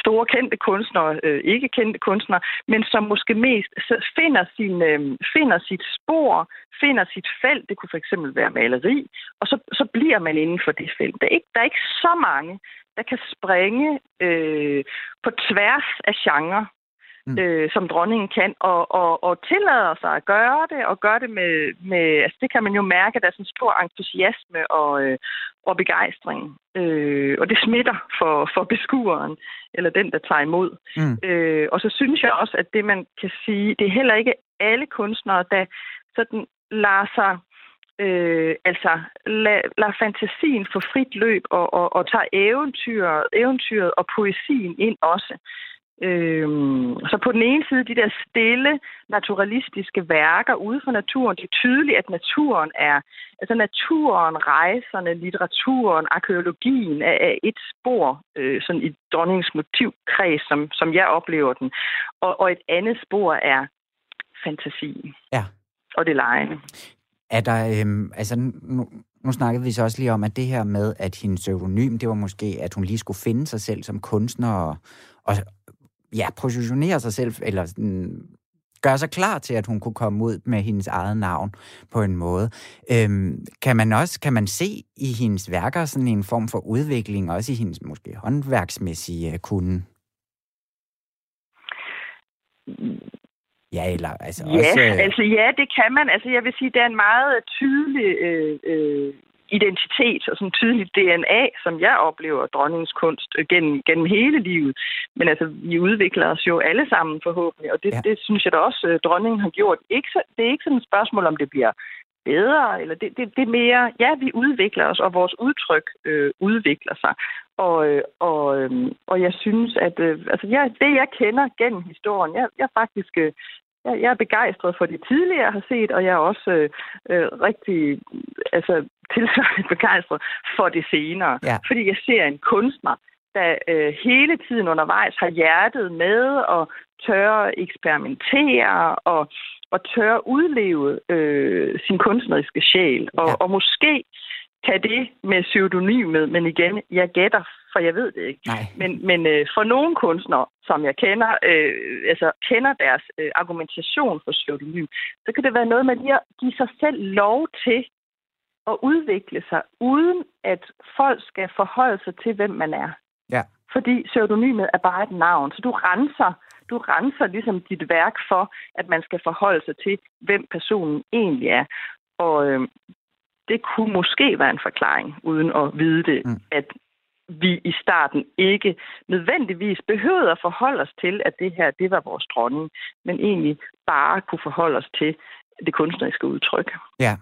store kendte kunstnere, øh, ikke kendte kunstnere, men som måske mest finder, sin, øh, finder sit spor, finder sit felt. Det kunne for eksempel være maleri, og så, så bliver man inden for det felt. Der er ikke, der er ikke så mange, der kan springe øh, på tværs af genre mm. øh, som dronningen kan, og, og, og tillader sig at gøre det, og gøre det med, med altså det kan man jo mærke, der er sådan stor entusiasme og, øh, og begejstring. Øh, og det smitter for, for beskueren, eller den, der tager imod. Mm. Øh, og så synes jeg også, at det, man kan sige, det er heller ikke alle kunstnere, der sådan lader sig øh, altså lad, lad fantasien få frit løb og, og, og tager eventyret, eventyret og poesien ind også. Øhm, så på den ene side, de der stille, naturalistiske værker ude for naturen, det er tydeligt, at naturen er, altså naturen, rejserne, litteraturen, arkeologien er, er et spor øh, sådan i dronningens motivkreds, som, som jeg oplever den. Og, og et andet spor er fantasien. Ja. Og det lejende. Er der, øhm, altså nu, nu snakkede vi så også lige om, at det her med, at hendes pseudonym, det var måske, at hun lige skulle finde sig selv som kunstner og, og, ja, positionere sig selv, eller sådan, gøre sig klar til, at hun kunne komme ud med hendes eget navn på en måde. Øhm, kan man også kan man se i hendes værker sådan en form for udvikling, også i hendes måske håndværksmæssige øh, uh, kunde? Mm, Ja, eller altså ja, også... altså ja, det kan man. Altså jeg vil sige, det er en meget tydelig øh, øh, identitet og sådan tydeligt DNA, som jeg oplever dronningens kunst øh, gennem, gennem hele livet. Men altså, vi udvikler os jo alle sammen forhåbentlig, og det, ja. det synes jeg da også, øh, dronningen har gjort. Ikke så, det er ikke sådan et spørgsmål, om det bliver bedre, eller det, det, det er mere, ja, vi udvikler os, og vores udtryk øh, udvikler sig. Og, øh, og, øh, og jeg synes, at øh, altså, ja, det, jeg kender gennem historien, jeg, jeg faktisk øh, jeg, jeg er begejstret for det tidligere, jeg har set, og jeg er også øh, øh, rigtig altså, tilsvarende begejstret for det senere. Ja. Fordi jeg ser en kunstner, der øh, hele tiden undervejs har hjertet med og tør eksperimentere og, og tør udleve øh, sin kunstneriske sjæl. Og, ja. og måske kan det med pseudonymet, men igen, jeg gætter, for jeg ved det ikke. Nej. Men, men øh, for nogle kunstnere, som jeg kender, øh, altså kender deres øh, argumentation for pseudonym, så kan det være noget med at give sig selv lov til at udvikle sig, uden at folk skal forholde sig til, hvem man er. Ja. Fordi pseudonymet er bare et navn, så du renser, du renser ligesom dit værk for, at man skal forholde sig til, hvem personen egentlig er. Og øh, det kunne måske være en forklaring, uden at vide det, mm. at vi i starten ikke nødvendigvis behøvede at forholde os til, at det her, det var vores dronning, men egentlig bare kunne forholde os til det kunstneriske udtryk. Ja,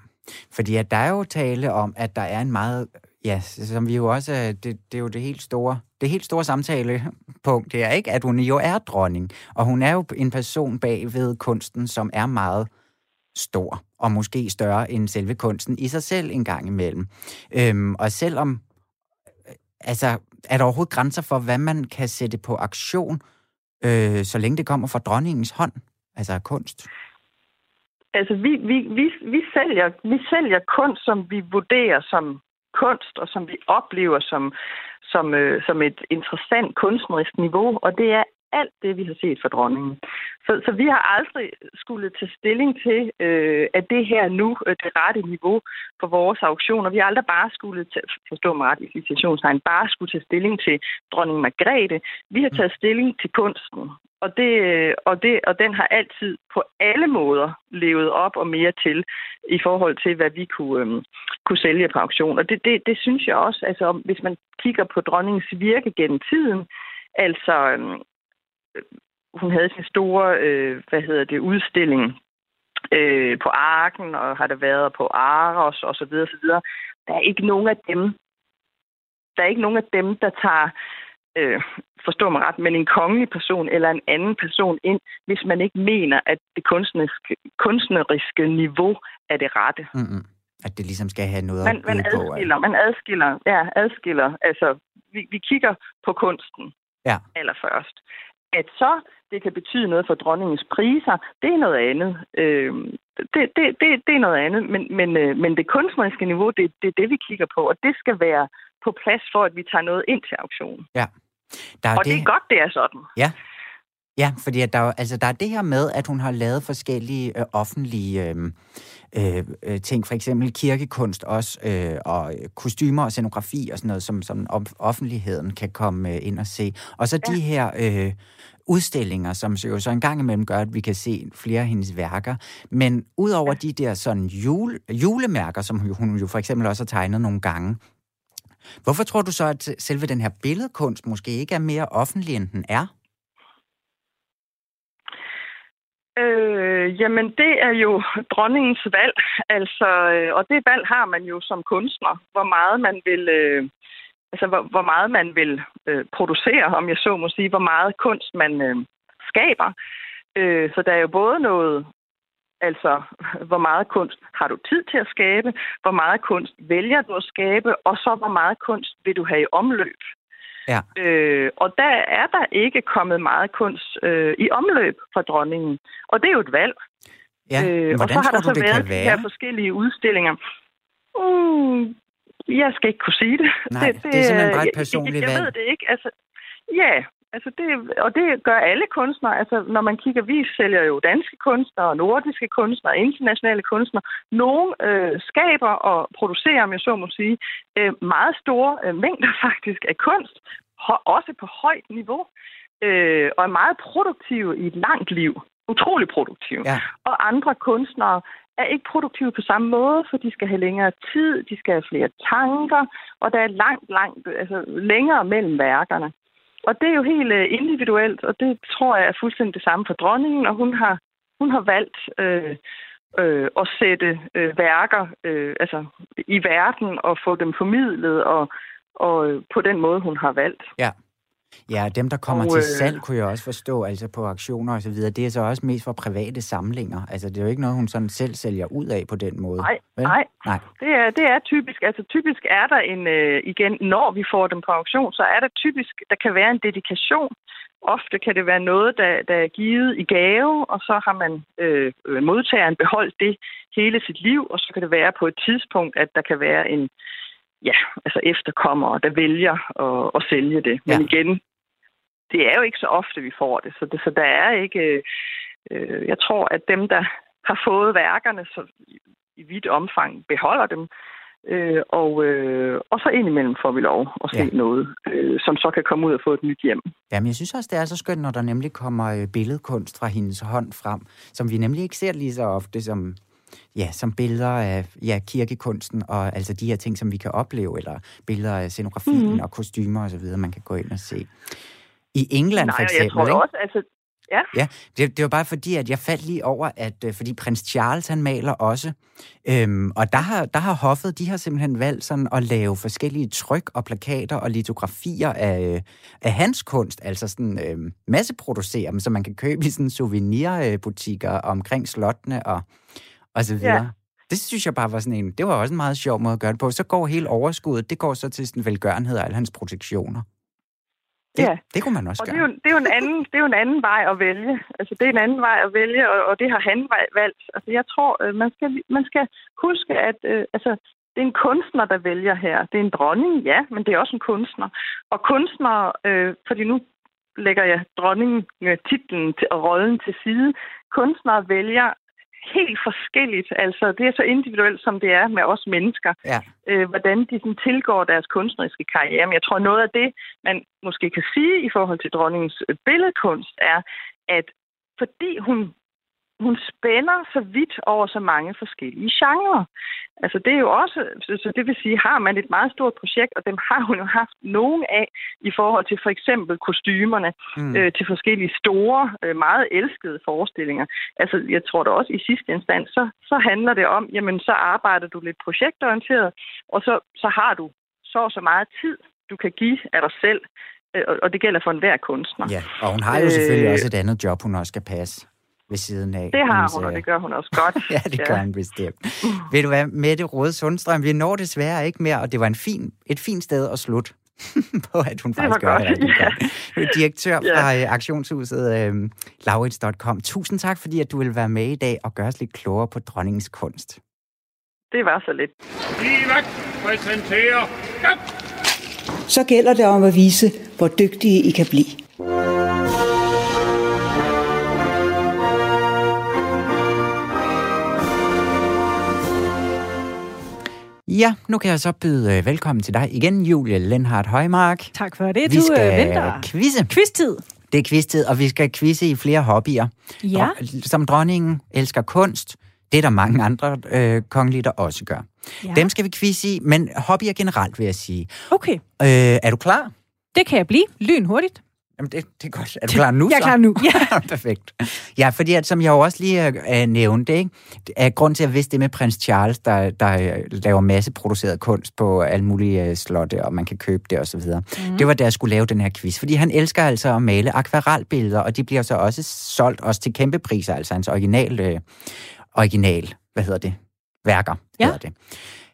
fordi at der er jo tale om, at der er en meget, ja, som vi jo også, det, det er jo det helt store, det helt store samtalepunkt, det er ikke, at hun jo er dronning, og hun er jo en person bag ved kunsten, som er meget stor, og måske større end selve kunsten i sig selv en gang imellem. Øhm, og selvom, øh, altså, er der overhovedet grænser for, hvad man kan sætte på aktion, øh, så længe det kommer fra dronningens hånd, altså kunst? Altså, vi, vi, vi, vi, sælger, vi sælger kunst, som vi vurderer som kunst, og som vi oplever som, som, øh, som et interessant kunstnerisk niveau, og det er alt det, vi har set fra dronningen. Så, så vi har aldrig skulle tage stilling til, øh, at det her nu er det rette niveau for vores auktioner. Vi har aldrig bare skulle, tage, forstå mig ret i citationstegn, bare skulle tage stilling til dronning Margrethe. Vi har taget stilling til kunsten. Og, det, og, det, og den har altid på alle måder levet op og mere til i forhold til, hvad vi kunne, øhm, kunne sælge på auktion. Og det, det, det synes jeg også, altså hvis man kigger på dronningens virke gennem tiden, altså øhm, hun havde sin store, øh, hvad hedder det, udstilling øh, på Arken, og har der været på Aros og så videre, så videre. Der er ikke nogen af dem, der er ikke nogen af dem, der tager, øh, forstå mig ret, men en kongelig person eller en anden person ind, hvis man ikke mener, at det kunstneriske, kunstneriske niveau er det rette. Mm-hmm. At det ligesom skal have noget man, man adskiller, på. Man adskiller, ja, adskiller. Altså, vi, vi kigger på kunsten ja. allerførst. At så det kan betyde noget for dronningens priser, det er noget andet. Øh, det, det, det, det er noget andet, men, men, øh, men det kunstneriske niveau, det, det er det, vi kigger på, og det skal være på plads for, at vi tager noget ind til auktionen. Ja. Der er og det... det er godt, det er sådan. Ja, Ja, fordi at der, altså, der er det her med, at hun har lavet forskellige øh, offentlige øh, øh, øh ting, for eksempel kirkekunst også, øh, og kostymer og scenografi og sådan noget, som, som offentligheden kan komme øh, ind og se. Og så ja. de her øh, udstillinger, som jo så en gang imellem gør, at vi kan se flere af hendes værker. Men udover ja. de der sådan jule, julemærker, som hun jo for eksempel også har tegnet nogle gange, hvorfor tror du så, at selve den her billedkunst måske ikke er mere offentlig, end den er? Øh, jamen, det er jo dronningens valg. Altså, øh, og det valg har man jo som kunstner, hvor meget man vil, øh, altså, hvor, hvor meget man vil øh, producere, om jeg så må sige, hvor meget kunst man øh, skaber. Øh, så der er jo både noget, altså, hvor meget kunst har du tid til at skabe, hvor meget kunst vælger du at skabe, og så hvor meget kunst vil du have i omløb. Ja. Øh, og der er der ikke kommet meget kunst øh, i omløb fra dronningen. Og det er jo et valg. Ja, øh, og så har der så været de her forskellige udstillinger. Mm, jeg skal ikke kunne sige det. Nej, det, det, det er simpelthen bare et personligt jeg, valg. Jeg ved det ikke. Altså, ja, altså det, og det gør alle kunstnere. Altså, når man kigger, vi sælger jo danske kunstnere, nordiske kunstnere, internationale kunstnere. Nogle øh, skaber og producerer, om jeg så må sige, øh, meget store øh, mængder faktisk af kunst, også på højt niveau, øh, og er meget produktive i et langt liv. Utrolig produktive. Ja. Og andre kunstnere er ikke produktive på samme måde, for de skal have længere tid, de skal have flere tanker, og der er langt, langt, altså længere mellem værkerne. Og det er jo helt øh, individuelt, og det tror jeg er fuldstændig det samme for dronningen, og hun har, hun har valgt øh, øh, at sætte øh, værker øh, altså, i verden og få dem formidlet, og, og øh, på den måde, hun har valgt. Ja. Ja, dem, der kommer og, til øh, salg, kunne jeg også forstå, altså på så videre, det er så også mest for private samlinger. Altså, det er jo ikke noget, hun sådan selv sælger ud af på den måde. Nej, nej. nej. Det, er, det er typisk. Altså, typisk er der en, øh, igen, når vi får dem på auktion, så er der typisk, der kan være en dedikation. Ofte kan det være noget, der, der er givet i gave, og så har man øh, modtageren beholdt det hele sit liv, og så kan det være på et tidspunkt, at der kan være en, ja, altså efterkommere, der vælger at, at sælge det. Men ja. igen, det er jo ikke så ofte, vi får det. Så, det, så der er ikke... Øh, jeg tror, at dem, der har fået værkerne, så i, i vidt omfang beholder dem. Øh, og, øh, og så indimellem får vi lov at se ja. noget, øh, som så kan komme ud og få et nyt hjem. Jamen, jeg synes også, det er så skønt, når der nemlig kommer øh, billedkunst fra hendes hånd frem, som vi nemlig ikke ser lige så ofte som ja, som billeder af ja, kirkekunsten, og altså de her ting, som vi kan opleve, eller billeder af scenografien mm. og kostymer osv., man kan gå ind og se. I England Nej, for eksempel, jeg tror ikke? også, altså, ja. Ja, det, det var bare fordi, at jeg faldt lige over, at øh, fordi prins Charles, han maler også, øhm, og der har, der har hoffet, de har simpelthen valgt sådan at lave forskellige tryk og plakater og litografier af, af hans kunst, altså sådan øh, masseproducere dem, så man kan købe i sådan souvenirbutikker omkring slottene og, og så videre. Ja. Det synes jeg bare var sådan en, det var også en meget sjov måde at gøre det på. Så går hele overskuddet, det går så til sådan velgørenhed og alle hans protektioner. Det, Ja. det kunne man også Og det gøre. er, jo, det, er jo en anden, det er jo en anden vej at vælge. Altså, det er en anden vej at vælge, og, og det har han valgt. Altså, jeg tror, øh, man skal, man skal huske, at øh, altså, det er en kunstner, der vælger her. Det er en dronning, ja, men det er også en kunstner. Og kunstnere, øh, fordi nu lægger jeg dronningen øh, titlen og rollen til side. Kunstnere vælger helt forskelligt. Altså, det er så individuelt, som det er med os mennesker Ja. øh, hvordan de sådan, tilgår deres kunstneriske karriere. Men jeg tror, noget af det, man måske kan sige i forhold til dronningens øh, billedkunst, er, at fordi hun, hun spænder så vidt over så mange forskellige genrer. Altså det er jo også, så det vil sige, har man et meget stort projekt, og dem har hun jo haft nogen af i forhold til for eksempel kostymerne Mm. øh, til forskellige store, øh, meget elskede forestillinger. Altså jeg tror da også i sidste instans, så, så handler det om, jamen så arbejder du lidt projektorienteret, og så, så har du så så meget tid, du kan give af dig selv, øh, og, og det gælder for enhver kunstner. Ja, og hun har jo selvfølgelig Øh, også et andet job, hun også skal passe ved siden af. Det har hun, og det gør hun også godt. Ja, det gør hun bestemt. Ved du hvad, Mette Rode Sundstrøm, vi når desværre ikke mere, og det var en fin, et fint sted at slutte på, at hun Det faktisk gør det godt, rigtig ja. godt. Direktør Ja. fra øh, auktionshuset øh, Laurits.com. Tusind tak, fordi at du vil være med i dag og gøre os lidt klogere på dronningens kunst. Det var så lidt. Livet præsenterer... Ja. Så gælder det om at vise, hvor dygtige I kan blive. Ja, nu kan jeg så byde øh, velkommen til dig igen, Julie Lenhardt Højmark. Tak for det, Vi du skal øh, venter. quizze. Quiz-tid. Det er quiz-tid, og vi skal quizze i flere hobbyer. Ja. Dro- som dronningen elsker kunst, det er der mange andre øh, kongelige, der også gør. Ja. Ja. Dem skal vi quizze i, men hobbyer generelt, vil jeg sige. Okay, Øh, er du klar? det kan jeg blive. Lyn hurtigt. Jamen, det, det er godt. Er du klar nu, Jeg er så? klar nu, ja. Perfekt. Ja, fordi at, som jeg jo også lige øh, nævnte, ikke? er grund til, at jeg vidste det med prins Charles, der, der øh, laver masseproduceret kunst på alle mulige øh, slotte, og man kan købe det osv. Mm. Det var da jeg skulle lave den her quiz, fordi han elsker altså at male akvarelbilleder, og de bliver så også solgt også til kæmpe priser, altså hans original, øh, original hvad hedder det? Værker, Ja. hedder det.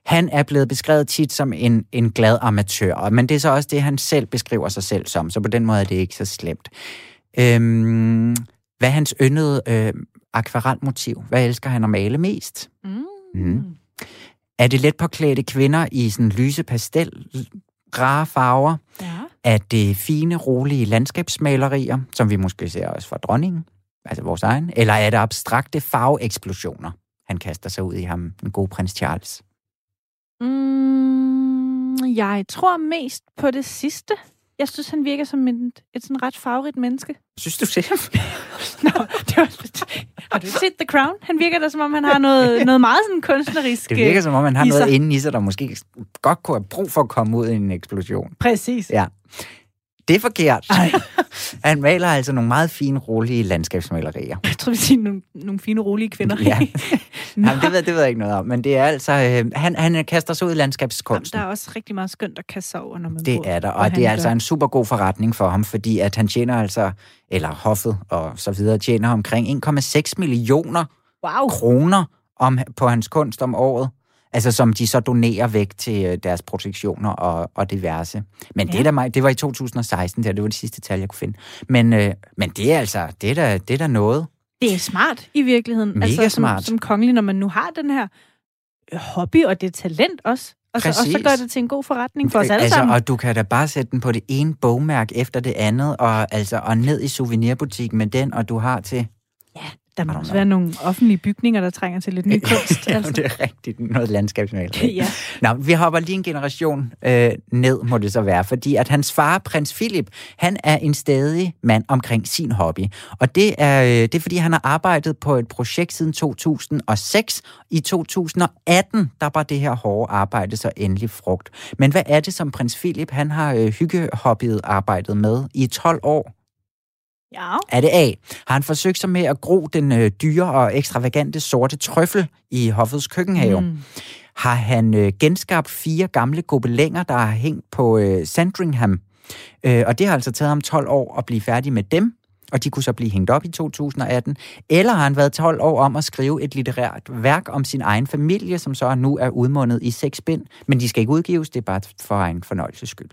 Han er blevet beskrevet tit som en, en glad amatør, men det er så også det, han selv beskriver sig selv som, så på den måde er det ikke så slemt. Øhm, hvad er hans yndede øh, akvarelmotiv? Hvad elsker han at male mest? Mm. Mm. Er det let påklædte kvinder i sådan lyse pastel, rare farver? Ja. Er det fine, rolige landskabsmalerier, som vi måske ser også fra dronningen, altså vores egen? Eller er det abstrakte farveeksplosioner, han kaster sig ud i ham, den gode prins Charles? Mm, jeg tror mest på det sidste. Jeg synes, han virker som en, et sådan ret farverigt menneske. Synes du det? Nå, det var, har du set The Crown? Han virker da, som om han har noget, noget meget sådan kunstnerisk... Det virker som om, han har noget inde i sig, der måske godt kunne have brug for at komme ud i en eksplosion. Præcis. Ja. Det er forkert. Han maler altså nogle meget fine, rolige landskabsmalerier. Jeg tror, vi siger nogle, nogle fine, rolige kvinder. Ja. Jamen, det, ved, det ved jeg ikke noget om, men det er altså... Øh, han, han kaster sig ud i Jamen, landskabskunsten. der er også rigtig meget skønt at kaste sig over, når man Det bor, er der, hvor og det er altså en super god forretning for ham, fordi at han tjener altså, eller hoffet og så videre, tjener omkring 1,6 millioner Wow. kroner om, på hans kunst om året. Altså som de så donerer væk til øh, deres protektioner og, og diverse. Men ja. det, er mig, det var i 2016, der, det var det sidste tal, jeg kunne finde. Men, øh, men det er altså, det er da, det er da noget. Det er smart i virkeligheden. Mega altså, som, smart. Som kongelig, når man nu har den her øh, hobby og det talent også. Og så, og så gør det til en god forretning for os alle altså, sammen. Og du kan da bare sætte den på det ene bogmærke efter det andet, og, altså, og ned i souvenirbutikken med den, og du har til Der må også være nogle offentlige bygninger, der trænger til lidt ny kunst. ja, altså. det er rigtigt. Noget landskabsmaleri. ja. Nå, vi hopper lige en generation øh, ned, må det så være, fordi at hans far, prins Philip, han er en stadig mand omkring sin hobby. Og det er, øh, det er fordi, han har arbejdet på et projekt siden 2006. I 2018, der var det her hårde arbejde så endelig frugt. Men hvad er det, som prins Philip, han har øh, hyggehobbyet arbejdet med i 12 år? Ja. Er det A? Har han forsøgt sig med at gro den øh, dyre og ekstravagante sorte trøffel i hoffets køkkenhave? Mm. Har han øh, genskabt fire gamle gobelænger, der har hængt på øh, Sandringham? Øh, og det har altså taget ham 12 år at blive færdig med dem, og de kunne så blive hængt op i 2018. Eller har han været 12 år om at skrive et litterært værk om sin egen familie, som så nu er udmundet i seks bind, men de skal ikke udgives, det er bare for egen fornøjelses skyld.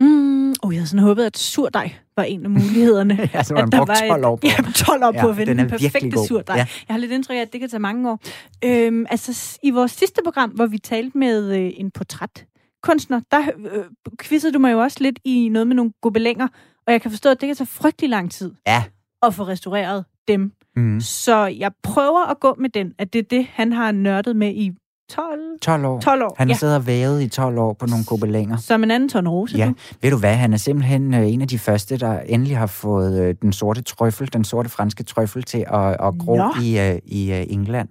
Mm, oh, jeg havde sådan håbet, at surdej var en af mulighederne. ja, så var at brugt 12 år på. Ja, 12 år Ja, på at finde den den, er perfekte surdej. Ja. Jeg har lidt indtryk af, at det kan tage mange år. Øhm, altså, i vores sidste program, hvor vi talte med øh, en portrætkunstner, der øh, quizzede du mig jo også lidt i noget med nogle gobelænger, og jeg kan forstå, at det kan tage frygtelig lang tid Ja. at få restaureret dem. Mm. Så jeg prøver at gå med den, at det er det, han har nørdet med i 12, 12 år. 12 år. Han har ja. siddet og vævet i 12 år på nogle gobelænger. Som en anden ton rose. Ja, nu. ved du hvad, han er simpelthen øh, en af de første, der endelig har fået øh, den sorte trøffel, den sorte franske trøffel til at, at gro Nå. i, øh, i øh, England.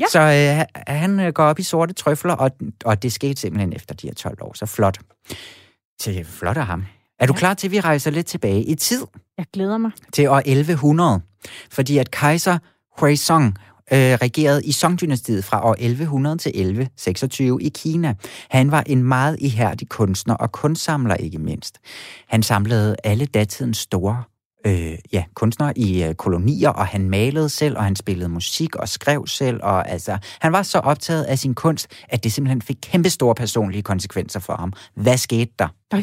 Ja. Så øh, han øh, går op i sorte trøfler, og, og det skete simpelthen efter de her 12 år. Så flot. Så flot af ham. Er du Ja. klar til, at vi rejser lidt tilbage i tid? Jeg glæder mig. til år 1100, fordi at kejser Huizong øh, regerede i Song-dynastiet fra år 1100 til 1126 i Kina. Han var en meget ihærdig kunstner og kunstsamler ikke mindst. Han samlede alle datidens store øh, ja, kunstnere i øh, kolonier, og han malede selv, og han spillede musik og skrev selv, og altså, han var så optaget af sin kunst, at det simpelthen fik kæmpe store personlige konsekvenser for ham. Hvad skete der? Øj.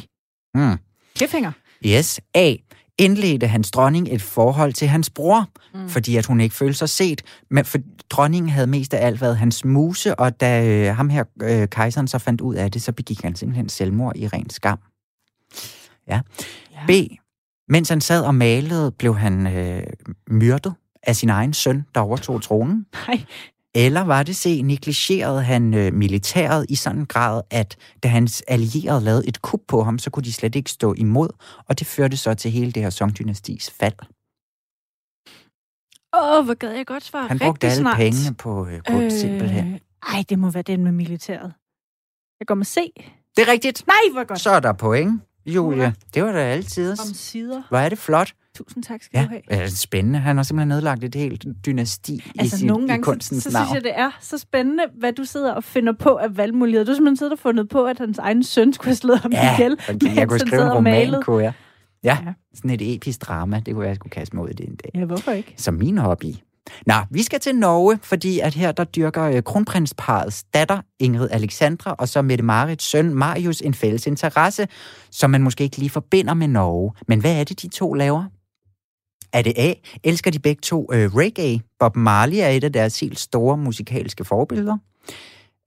Hmm. Cliffhanger. Yes. A. Indledte hans dronning et forhold til hans bror, mm. fordi at hun ikke følte sig set. Men for dronningen havde mest af alt været hans muse, og da øh, ham her, øh, kejseren, så fandt ud af det, så begik han simpelthen selvmord i ren skam. Ja. Ja. B. Mens han sad og malede, blev han øh, myrdet af sin egen søn, der overtog tronen. Nej. Eller var det C, negligerede han øh, militæret i sådan en grad, at da hans allierede lavede et kup på ham, så kunne de slet ikke stå imod, og det førte så til hele det her Song-dynastis fald. Åh, oh, hvor gad jeg godt svare Han brugte alle snart. pengene på øh, kunst, øh... simpelthen. Ej, det må være den med militæret. Jeg går med C. Det er rigtigt. Nej, hvor godt. Så er der point, Julia. Hurra. Det var da altid. Om sider. Hvor er det flot. Tusind tak skal Ja, du have. øh, spændende. Han har simpelthen nedlagt et helt dynasti Altså, i, sin, nogle i gange, så, kunstens så navn. synes jeg, det er så spændende, hvad du sidder og finder på af valgmuligheder. Du har simpelthen siddet og fundet på, at hans egen søn skulle have slået ham Ja, ihjel, fordi jeg kunne skrive en roman, kunne jeg. Ja, Ja. sådan et episk drama, det kunne jeg, jeg skulle kaste mig ud i det en dag. Ja, hvorfor ikke? Som min hobby. Nå, vi skal til Norge, fordi at her der dyrker øh, kronprinsparets datter, Ingrid Alexandra, og så Mette Marits søn, Marius, en fælles interesse, som man måske ikke lige forbinder med Norge. Men hvad er det, de to laver? Er det A? Elsker de begge to øh, reggae? Bob Marley er et af deres helt store musikalske forbilleder.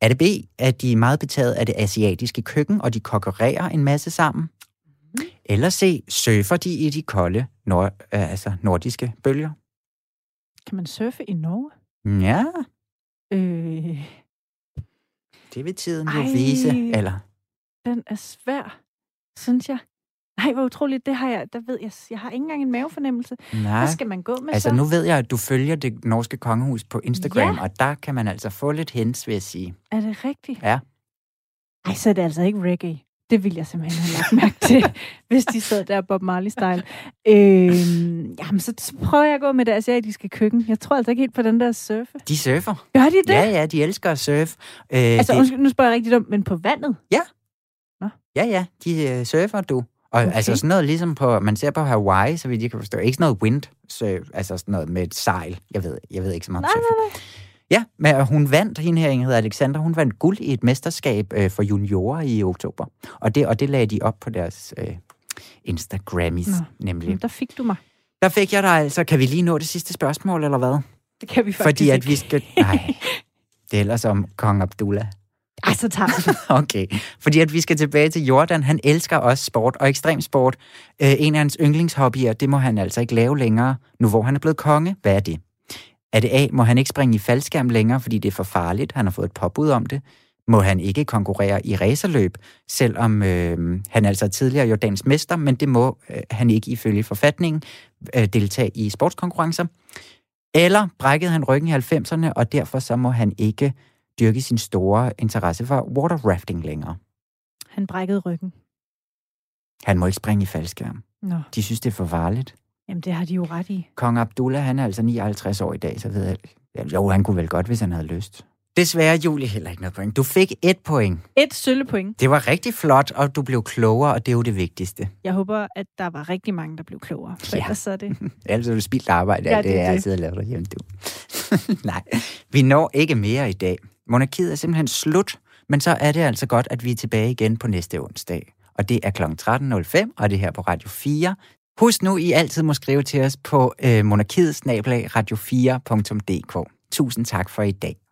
Er det B? At de er meget betaget af det asiatiske køkken, og de konkurrerer en masse sammen? Eller C? Surfer de i de kolde nord, øh, altså nordiske bølger? Kan man surfe i Norge? Ja, Øh, det vil tiden jo Ej. vise. Eller, den er svær, synes jeg. Nej, hvor utroligt. Det har jeg, der ved jeg, jeg har ikke engang en mavefornemmelse. nej. Hvad skal man gå med Altså, så? nu ved jeg, at du følger det norske kongehus på Instagram, Ja. og der kan man altså få lidt hints, vil jeg sige. Er det rigtigt? Ja. Ej, så er det altså ikke reggae. Det vil jeg simpelthen have lagt mærke til, hvis de sad der Bob Marley-style. Øhm, jamen, så prøver jeg at gå med det asiatiske køkken. Jeg tror altså ikke helt på den der surfe. De surfer. Gør de det? Ja, ja, de elsker at surfe. Øh, altså, det, undskyld, nu spørger jeg rigtig dumt, men på vandet? ja, ja, de øh, surfer, du. Og Okay. altså sådan noget ligesom på, man ser på Hawaii, så vidt jeg kan forstå. Ikke sådan noget windsurf, altså sådan noget med et sejl. Jeg ved, jeg ved ikke så meget om Nej, surfing. nej, nej. Ja, men hun vandt, hende her Ingrid Alexander, hun vandt guld i et mesterskab øh, for juniorer i oktober. Og det, og det lagde de op på deres øh, Instagrammis, Nå. nemlig. Der fik du mig. Der fik jeg dig altså. Kan vi lige nå det sidste spørgsmål, eller hvad? Det kan vi faktisk Fordi at ikke. vi skal... Nej, det er ellers om kong Abdullah. Ej, så tager Okay, fordi at vi skal tilbage til Jordan. Han elsker også sport og ekstrem sport. Øh, en af hans yndlingshobbyer, det må han altså ikke lave længere, nu hvor han er blevet konge. Hvad er det? Er det A, må han ikke springe i faldskærm længere, fordi det er for farligt? Han har fået et påbud om det. Må han ikke konkurrere i racerløb, selvom øh, han altså er tidligere Jordans mester, men det må øh, han ikke ifølge forfatningen øh, deltage i sportskonkurrencer. Eller brækkede han ryggen i 90'erne, og derfor så må han ikke dyrke sin store interesse for water rafting længere. Han brækkede ryggen. Han må ikke springe i faldskærm. Nå, De synes, det er for farligt. jamen det har de jo ret i. Kong Abdullah, han er altså 59 år i dag, så ved jeg... Jo, han kunne vel godt, hvis han havde lyst. Desværre, Julie, heller ikke noget point. Du fik et point. Et søllepoint. Det var rigtig flot, og du blev klogere, og det er jo det vigtigste. Jeg håber, at der var rigtig mange, der blev klogere. For Ja. ellers så er det... Ellers er det spildt arbejde, Ja, det, det det er er det. at sidde og lave derhjemme, du. Nej, vi når ikke mere i dag. Monarkiet er simpelthen slut, men så er det altså godt, at vi er tilbage igen på næste onsdag. Og det er kl. 13.05, og det er her på Radio 4. Husk nu, I altid må skrive til os på øh, monarkiet radio4.dk. Tusind tak for i dag.